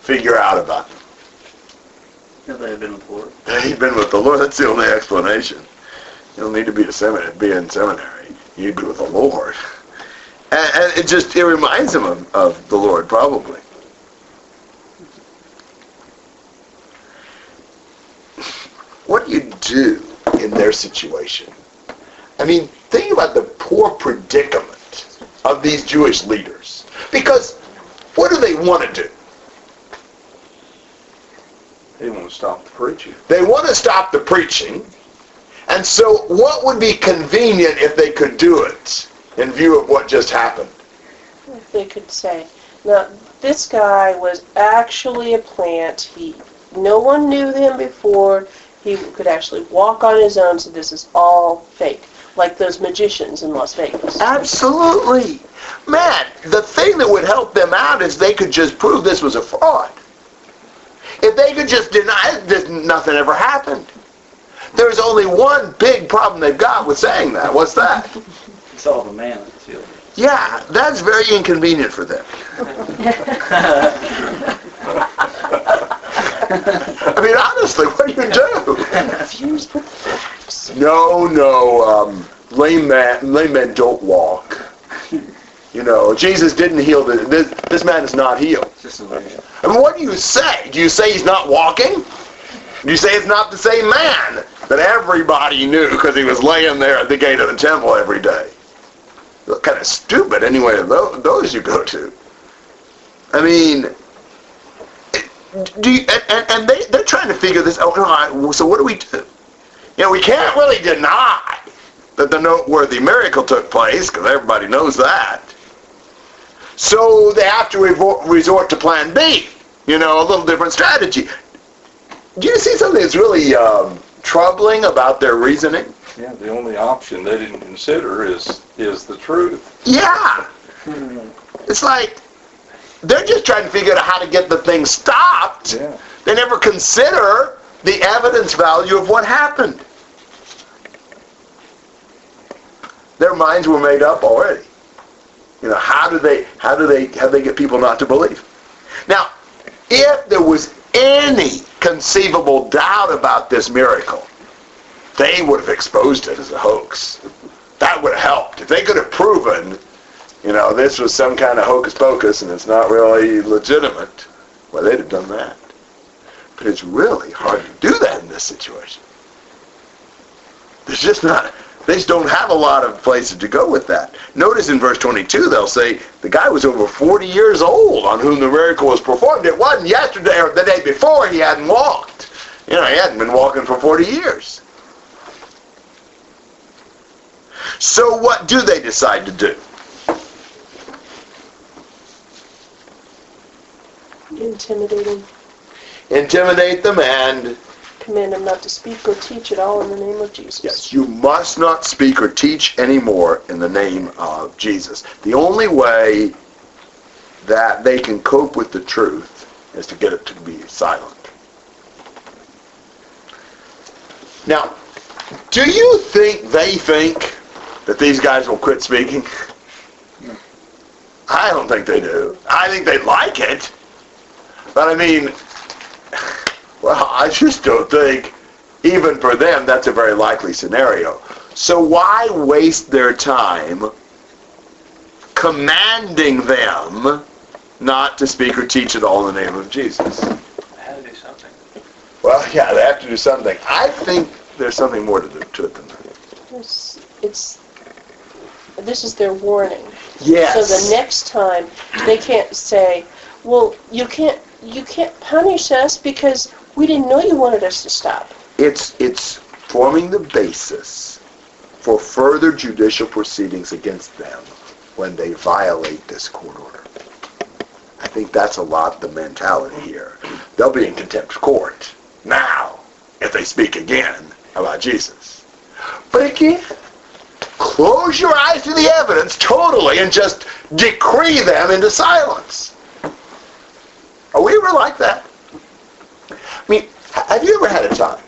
figure out about them? Because they had been with the Lord. They've been with the Lord. That's the only explanation. You don't need to be a seminary, be in seminary. You be with the Lord. And, and it just it reminds them of, of the Lord, probably. What do you do in their situation? I mean, think about the poor predicament of these Jewish leaders. Because what do they want to do? They want to stop the preaching. They want to stop the preaching. And so what would be convenient if they could do it in view of what just happened? If they could say, now this guy was actually a plant. He, no one knew him before. He could actually walk on his own, so this is all fake. Like those magicians in Las Vegas. Absolutely. Man, the thing that would help them out is they could just prove this was a fraud. If they could just deny it, this, nothing ever happened. There's only one big problem they've got with saying that. What's that? It's all the man that's healed. Yeah, that's very inconvenient for them. I mean, honestly, what do you do? No, no, um, lame man, lame men don't walk. You know, Jesus didn't heal the, this, this man is not healed. I mean, what do you say? Do you say he's not walking? Do you say it's not the same man that everybody knew because he was laying there at the gate of the temple every day? Look kind of stupid anyway those you go to. I mean, do you, and, and they, they're trying to figure this out. Oh, so what do we do? You know, we can't really deny that the noteworthy miracle took place because everybody knows that. So they have to resort to plan B. You know, a little different strategy. Do you see something that's really um, troubling about their reasoning? Yeah, the only option they didn't consider is is the truth. Yeah. It's like they're just trying to figure out how to get the thing stopped. Yeah. They never consider the evidence value of what happened. Their minds were made up already. You know, how do they how do they how do they get people not to believe? Now, if there was any conceivable doubt about this miracle, they would have exposed it as a hoax. That would have helped. If they could have proven, you know, this was some kind of hocus pocus and it's not really legitimate, well, they'd have done that. But it's really hard to do that in this situation. There's just not, they just don't have a lot of places to go with that. Notice in verse 22, they'll say, the guy was over 40 years old on whom the miracle was performed. It wasn't yesterday or the day before he hadn't walked. You know, he hadn't been walking for 40 years. So what do they decide to do? Intimidating. Intimidate them and Command them not to speak or teach at all in the name of Jesus. Yes, you must not speak or teach anymore in the name of Jesus. The only way that they can cope with the truth is to get it to be silent. Now, do you think they think that these guys will quit speaking? I don't think they do. I think they like it. But I mean, well, I just don't think, even for them, that's a very likely scenario. So why waste their time commanding them not to speak or teach at all in the name of Jesus? How to do something. Well, yeah, they have to do something. I think there's something more to, the, to it than that. It's, it's, this is their warning. Yes. So the next time, they can't say, well, you can't, you can't punish us because we didn't know you wanted us to stop. it's it's forming the basis for further judicial proceedings against them when they violate this court order. I think that's a lot the mentality here. They'll be in contempt of court now if they speak again about Jesus. But again, close your eyes to the evidence totally and just decree them into silence. Are we ever like that? I mean, have you ever had a time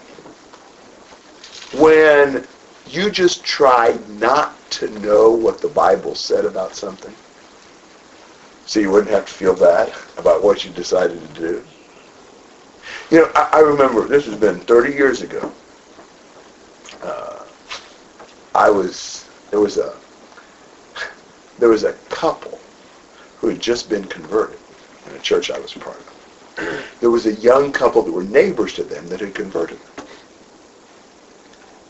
when you just tried not to know what the Bible said about something? So you wouldn't have to feel bad about what you decided to do? You know, I, I remember, this has been 30 years ago. Uh, I was, there was a, there was a couple who had just been converted in a church I was part of there was a young couple that were neighbors to them that had converted them.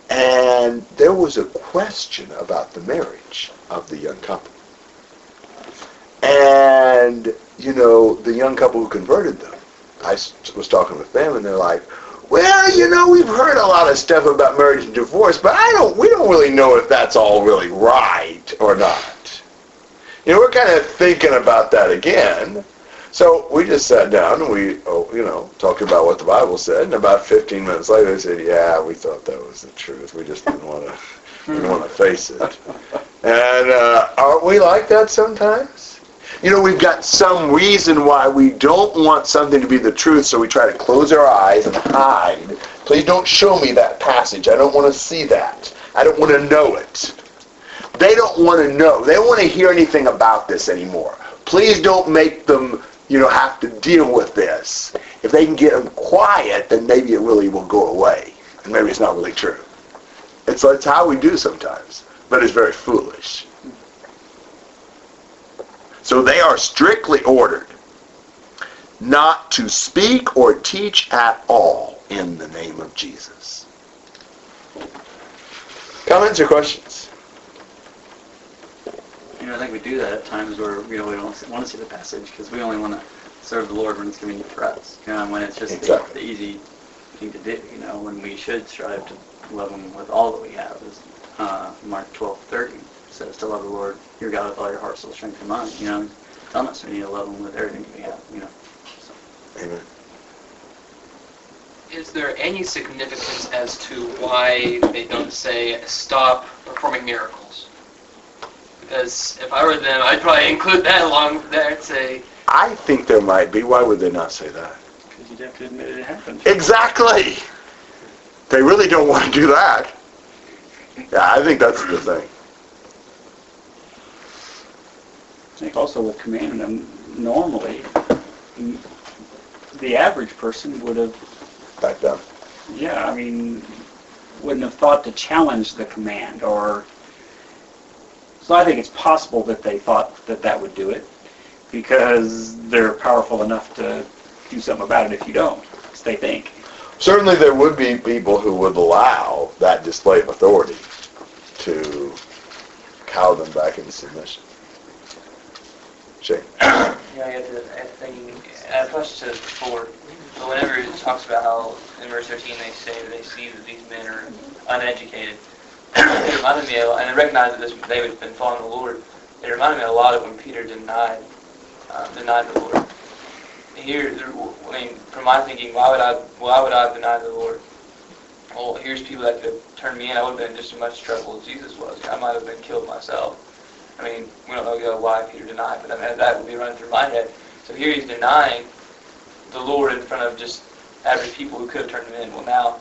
And there was a question about the marriage of the young couple. And, you know, the young couple who converted them, I was talking with them and they're like, well, you know, we've heard a lot of stuff about marriage and divorce, but I don't, we don't really know if that's all really right or not. You know, we're kind of thinking about that again. So we just sat down and we, oh, you know, talked about what the Bible said. And about 15 minutes later, they said, "Yeah, we thought that was the truth. We just didn't want to, didn't want to face it." And uh, aren't we like that sometimes? You know, we've got some reason why we don't want something to be the truth, so we try to close our eyes and hide. Please don't show me that passage. I don't want to see that. I don't want to know it. They don't want to know. They don't want to hear anything about this anymore. Please don't make them you know, have to deal with this. If they can get them quiet, then maybe it really will go away. And maybe it's not really true. It's, it's how we do sometimes. But it's very foolish. So they are strictly ordered not to speak or teach at all in the name of Jesus. Comments or questions? You know, I think we do that at times where you know we don't want to see the passage because we only want to serve the Lord when it's convenient for us. You know, and when it's just Exactly. the, the easy thing to do. You know, when we should strive to love Him with all that we have. As uh, Mark 12:30 says, to love the Lord your God with all your heart, soul, strength, and mind. You know, telling us we need to love Him with everything we have. You know. So. Amen. Is there any significance as to why they don't say stop performing miracles? Because if I were them, I'd probably include that along there and say, I think there might be. Why would they not say that? Because you'd have to admit it happened. Exactly. They really don't want to do that. Yeah, I think that's the thing. I think also with commanding them, normally, the average person would have, Back down. yeah, I mean, wouldn't have thought to challenge the command or, so I think it's possible that they thought that that would do it because they're powerful enough to do something about it if you don't, as they think. Certainly there would be people who would allow that display of authority to cow them back into submission. Shane. Yeah, I had to, I think, I touched to it before, but whenever it talks about how in verse 13 they say they see that these men are uneducated, it reminded me, of, and I recognize that this, they had been following the Lord. It reminded me a lot of when Peter denied, uh, denied the Lord. Here, I mean, from my thinking, why would I, why would I deny the Lord? Well, here's people that could turn me in. I would have been in just as much trouble as Jesus was. I might have been killed myself. I mean, we don't know why Peter denied, but I mean, that would be running through my head. So here he's denying the Lord in front of just average people who could have turned him in. Well, now,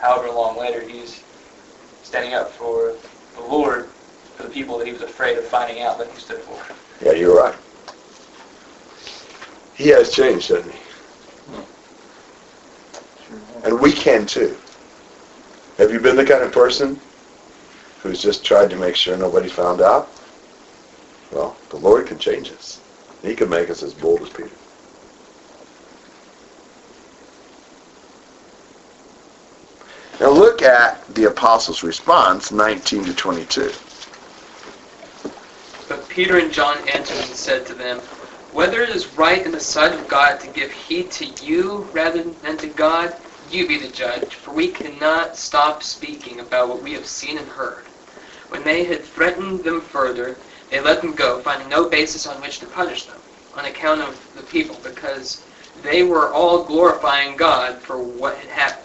however long later, he's standing up for the Lord for the people that he was afraid of finding out that he stood for. Yeah, you're right. He has changed, hasn't he? Hmm. And we can too. Have you been the kind of person who's just tried to make sure nobody found out? Well, the Lord can change us. He can make us as bold as Peter. Now look at the apostles' response, 19 to 22. But Peter and John answered and said to them, Whether it is right in the sight of God to give heed to you rather than to God, you be the judge, for we cannot stop speaking about what we have seen and heard. When they had threatened them further, they let them go, finding no basis on which to punish them, on account of the people, because they were all glorifying God for what had happened.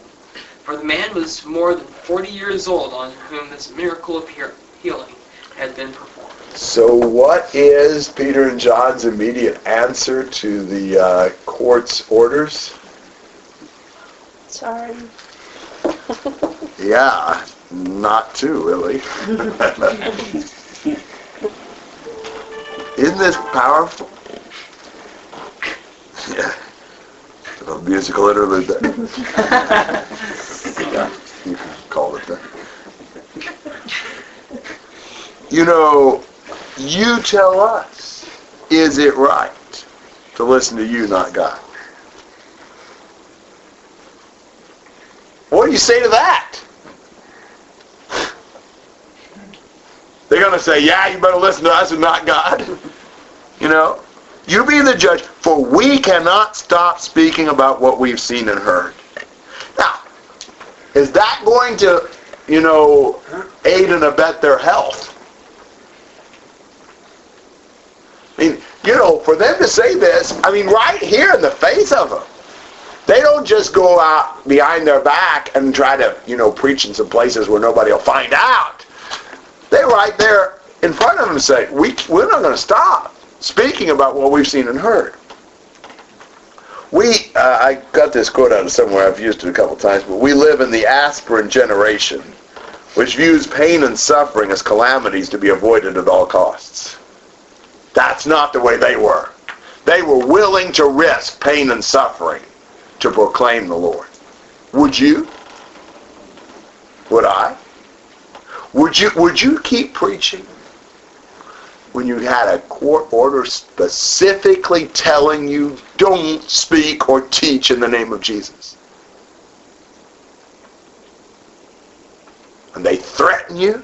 For the man was more than forty years old on whom this miracle of healing had been performed. So what is Peter and John's immediate answer to the uh, court's orders? Sorry. Yeah, not too really. Isn't this powerful? Yeah. A musical interlude there. Yeah, you call it that. You know, you tell us, is it right to listen to you, not God? What do you say to that? They're going to say, yeah, you better listen to us and not God. You know? You be the judge, for we cannot stop speaking about what we've seen and heard. Is that going to, you know, aid and abet their health? I mean, you know, for them to say this, I mean, right here in the face of them. They don't just go out behind their back and try to, you know, preach in some places where nobody will find out. They right there in front of them say, we, we're not going to stop speaking about what we've seen and heard. We, uh, I got this quote out of somewhere, I've used it a couple times, but we live in the aspirin generation, which views pain and suffering as calamities to be avoided at all costs. That's not the way they were. They were willing to risk pain and suffering to proclaim the Lord. Would you? Would I? Would you would you keep preaching when you had a court order specifically telling you don't speak or teach in the name of Jesus? And they threaten you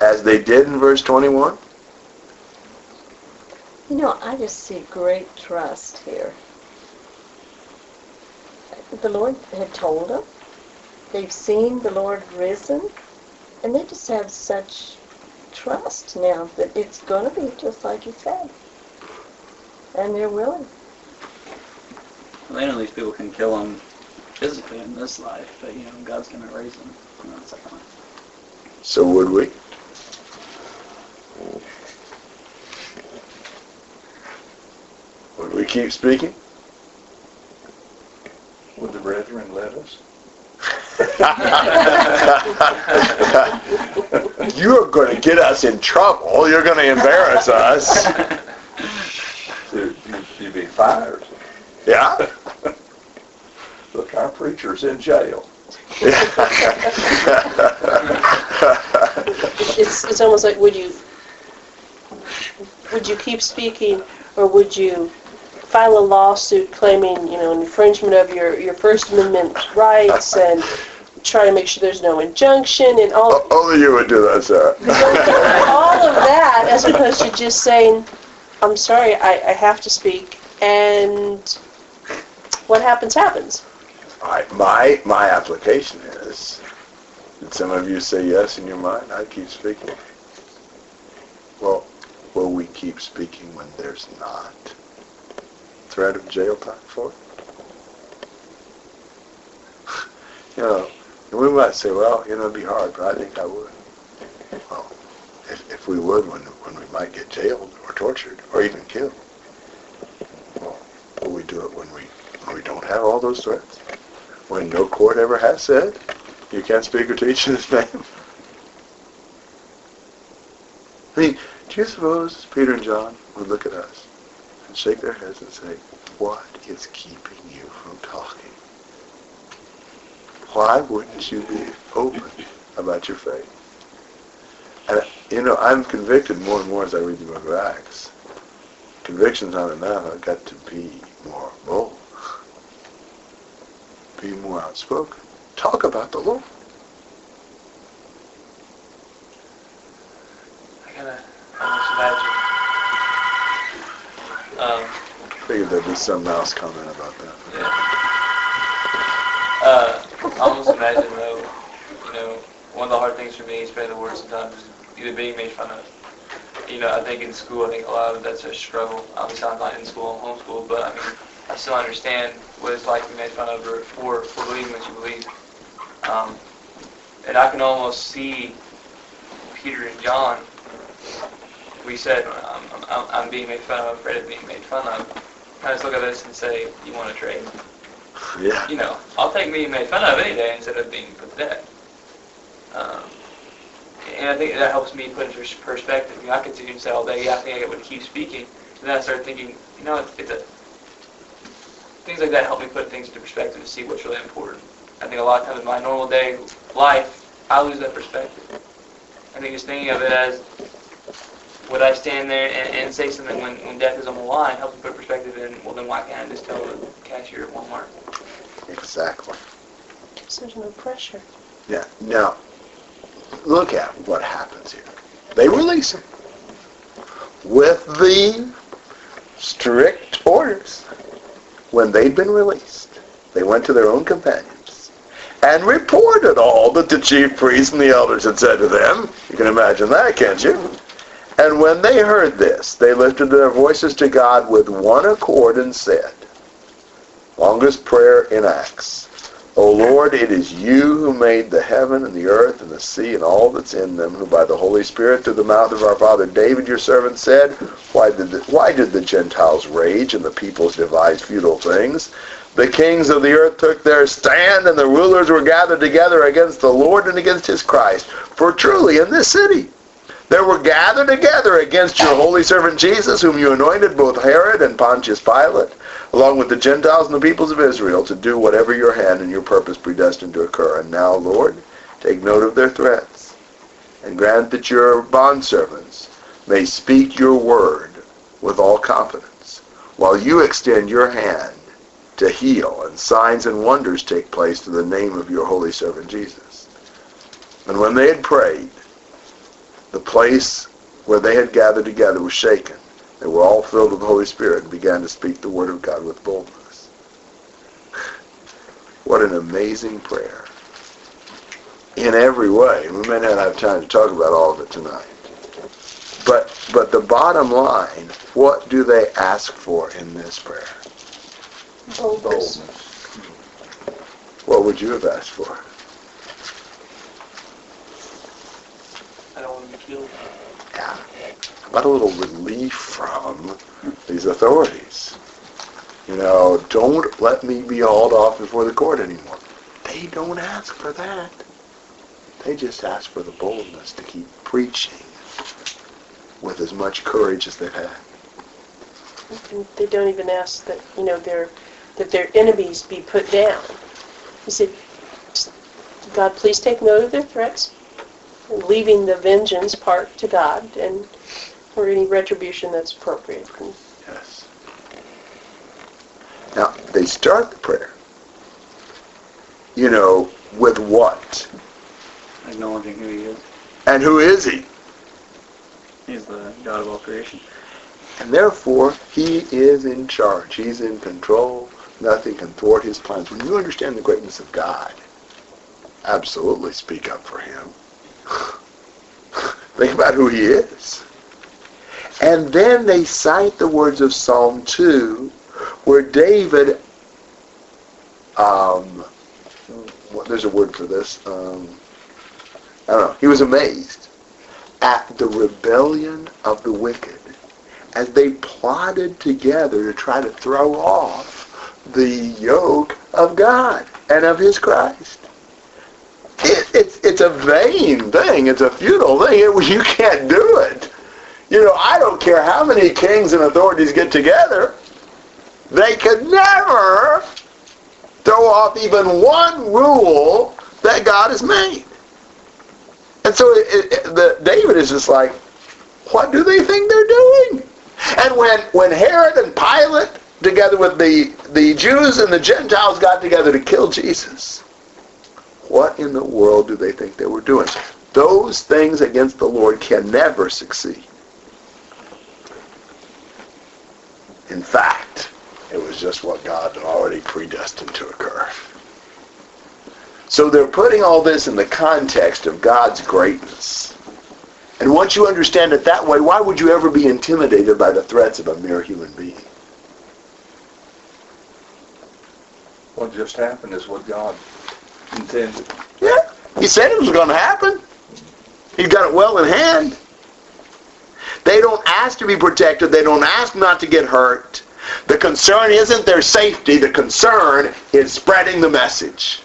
as they did in verse 21? You know, I just see great trust here. The Lord had told them. They've seen the Lord risen. And they just have such trust now that it's going to be just like you said. And they're willing. Well, they know these people can kill them physically in this life, but you know God's going to raise them in the second life. So would we? Would we keep speaking? Would the brethren let us? You're going to get us in trouble. You're going to embarrass us. You'd you'd be fired. Yeah? Look, our preacher's in jail. It's, it's almost like, would you, would you keep speaking, or would you file a lawsuit claiming, you know, infringement of your, your First Amendment rights and try to make sure there's no injunction and all, Only you would do that, Sarah. all of that as opposed to just saying, I'm sorry, I, I have to speak, and what happens, happens. Right, my, my application is, Did some of you say yes in your mind? I keep speaking. Well, will we keep speaking when there's not threat of jail time for it? You know, and we might say, well, you know, it'd be hard, but I think I would. Well, if, if we would, when, when we might get jailed or tortured or even killed, well, will we do it when we, when we don't have all those threats? When no court ever has said you can't speak or teach in his name? I mean, do you suppose Peter and John would look at us and shake their heads and say, what is keeping you from talking? Why wouldn't you be open about your faith? And, you know, I'm convicted more and more as I read the book of Acts. Conviction's not enough. I've got to be more bold. Be more outspoken. Talk about the Lord. I gotta I almost imagine. Um, I Figured there'd be some mouse comment about that. yeah. Uh, I almost imagine though, you know, one of the hard things for me, spreading the word sometimes, is either being made fun of. You know, I think in school, I think a lot of that's a struggle. Obviously, I'm not in school, I'm homeschooled, but I mean, I still understand what it's like to be made fun of or for, for believing what you believe. Um, and I can almost see Peter and John. We said, I'm, I'm, I'm being made fun of, I'm afraid of being made fun of. I just look at this and say, you want to trade? Yeah. you know, I'll take being made fun of any day instead of being put to death. Um, and I think that helps me put into perspective. You know, I could sit here and say all day, yeah, I think I to keep speaking. And then I started thinking, you know, it's, it's a things like that help me put things into perspective and see what's really important. I think a lot of times in my normal day life, I lose that perspective. I think just thinking of it as would I stand there and, and say something when, when death is on the line helps me put perspective in, well, then why can't I just tell the cashier at Walmart? Exactly. Because there's no pressure. Yeah. Now, look at what happens here. They release him with the strict orders. When they'd been released, they went to their own companions and reported all that the chief priests and the elders had said to them. You can imagine that, can't you? And when they heard this, they lifted their voices to God with one accord and said, longest prayer in Acts, O Lord, it is you who made the heaven and the earth and the sea and all that's in them, who by the Holy Spirit through the mouth of our father David your servant said, why did the, why did the Gentiles rage and the peoples devise futile things? The kings of the earth took their stand and the rulers were gathered together against the Lord and against his Christ. For truly in this city there were gathered together against your holy servant Jesus, whom you anointed, both Herod and Pontius Pilate, along with the Gentiles and the peoples of Israel, to do whatever your hand and your purpose predestined to occur. And now, Lord, take note of their threats, and grant that your bondservants may speak your word with all confidence, while you extend your hand to heal, and signs and wonders take place through the name of your holy servant Jesus. And when they had prayed, the place where they had gathered together was shaken. They were all filled with the Holy Spirit and began to speak the word of God with boldness. What an amazing prayer. In every way. We may not have time to talk about all of it tonight. But but the bottom line, what do they ask for in this prayer? Boldness. What would you have asked for? I don't want to be killed. Yeah. About a little relief from these authorities. You know, don't let me be hauled off before the court anymore. They don't ask for that. They just ask for the boldness to keep preaching with as much courage as they've had. And they don't even ask that, you know, their, that their enemies be put down. He said, God, please take note of their threats, leaving the vengeance part to God and for any retribution that's appropriate. Yes. Now, they start the prayer, you know, with what? Acknowledging who he is. And who is he? He's the God of all creation. And therefore, he is in charge. He's in control. Nothing can thwart his plans. When you understand the greatness of God, absolutely speak up for him. Think about who he is. And then they cite the words of Psalm 2, where David, um, what, there's a word for this. Um, I don't know. He was amazed at the rebellion of the wicked as they plotted together to try to throw off the yoke of God and of his Christ. It, it's, it's a vain thing. It's a futile thing. It, you can't do it. You know, I don't care how many kings and authorities get together. They could never throw off even one rule that God has made. And so it, it, the, David is just like, what do they think they're doing? And when, when Herod and Pilate, together with the, the Jews and the Gentiles, got together to kill Jesus, what in the world do they think they were doing? Those things against the Lord can never succeed. In fact, it was just what God had already predestined to occur. So they're putting all this in the context of God's greatness. And once you understand it that way, why would you ever be intimidated by the threats of a mere human being? What just happened is what God intended. Yeah. He said it was going to happen. He's got it well in hand. They don't ask to be protected. They don't ask not to get hurt. The concern isn't their safety. The concern is spreading the message.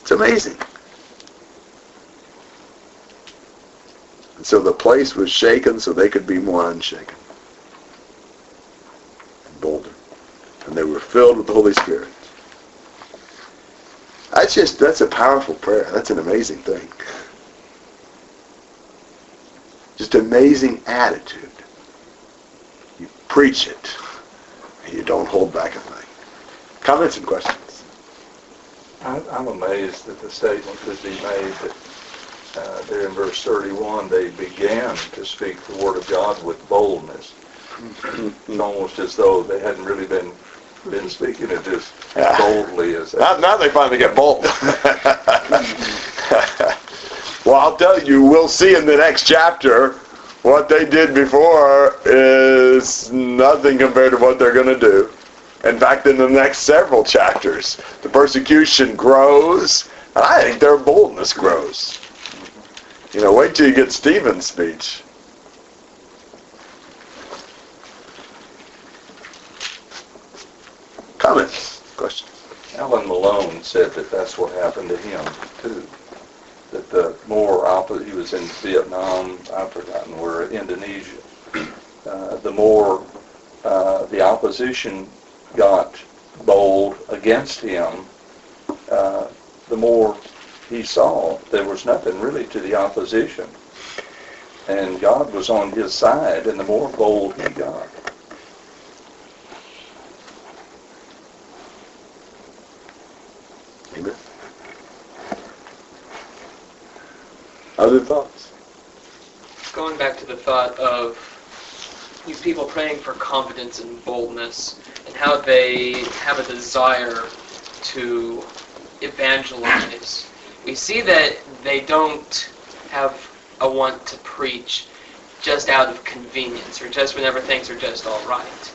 It's amazing. And so the place was shaken so they could be more unshaken. And bolder. And they were filled with the Holy Spirit. That's just, that's a powerful prayer. That's an amazing thing. Just amazing attitude. You preach it, and you don't hold back a thing. Comments and questions? I'm amazed at the statement could be made that uh, there in verse 31, they began to speak the word of God with boldness. It's almost as though they hadn't really been been speaking it as Yeah. boldly as Now, now they finally get bold. well, I'll tell you, we'll see in the next chapter what they did before is nothing compared to what they're going to do. In fact, in the next several chapters, the persecution grows, and I think their boldness grows. You know, wait till you get Stephen's speech. Comments? Questions? Alan Malone said that that's what happened to him too. That the more oppo- he was in Vietnam, I've forgotten where, Indonesia. Uh, the more uh, the opposition got bold against him, uh, the more he saw there was nothing really to the opposition. And God was on his side, and the more bold he got. Other thoughts? going back to the thought of these people praying for confidence and boldness and how they have a desire to evangelize. We see that they don't have a want to preach just out of convenience or just whenever things are just all right.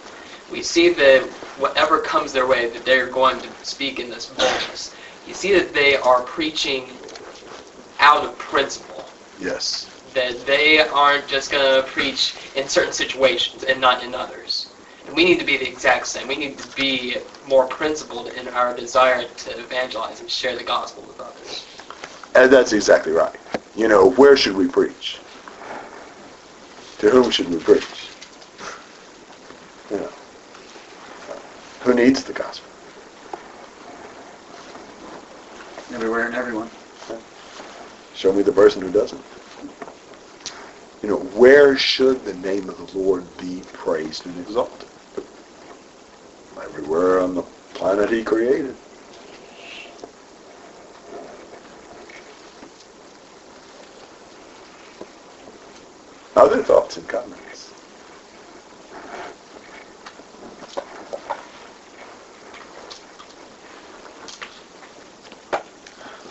We see that whatever comes their way, that they're going to speak in this boldness. You see that they are preaching out of principle Yes. that they aren't just going to preach in certain situations and not in others. And we need to be the exact same. We need to be more principled in our desire to evangelize and share the gospel with others. And that's exactly right. You know, where should we preach? To whom should we preach? You know, who needs the gospel? Everywhere and everyone. Show me the person who doesn't. You know, where should the name of the Lord be praised and exalted? Everywhere on the planet he created. Other thoughts and comments?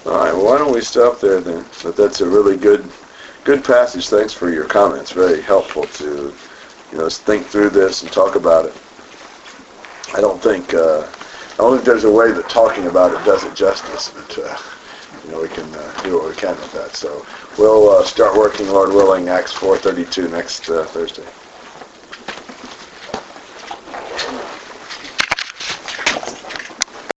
Well, why don't we stop there then? But that's a really good, good passage. Thanks for your comments. Very helpful to, you know, think through this and talk about it. I don't think, uh, I don't think there's a way that talking about it does it justice, but, uh, you know, we can uh, do what we can with that. So we'll uh, start working, Lord willing, Acts 4.32 next uh, Thursday.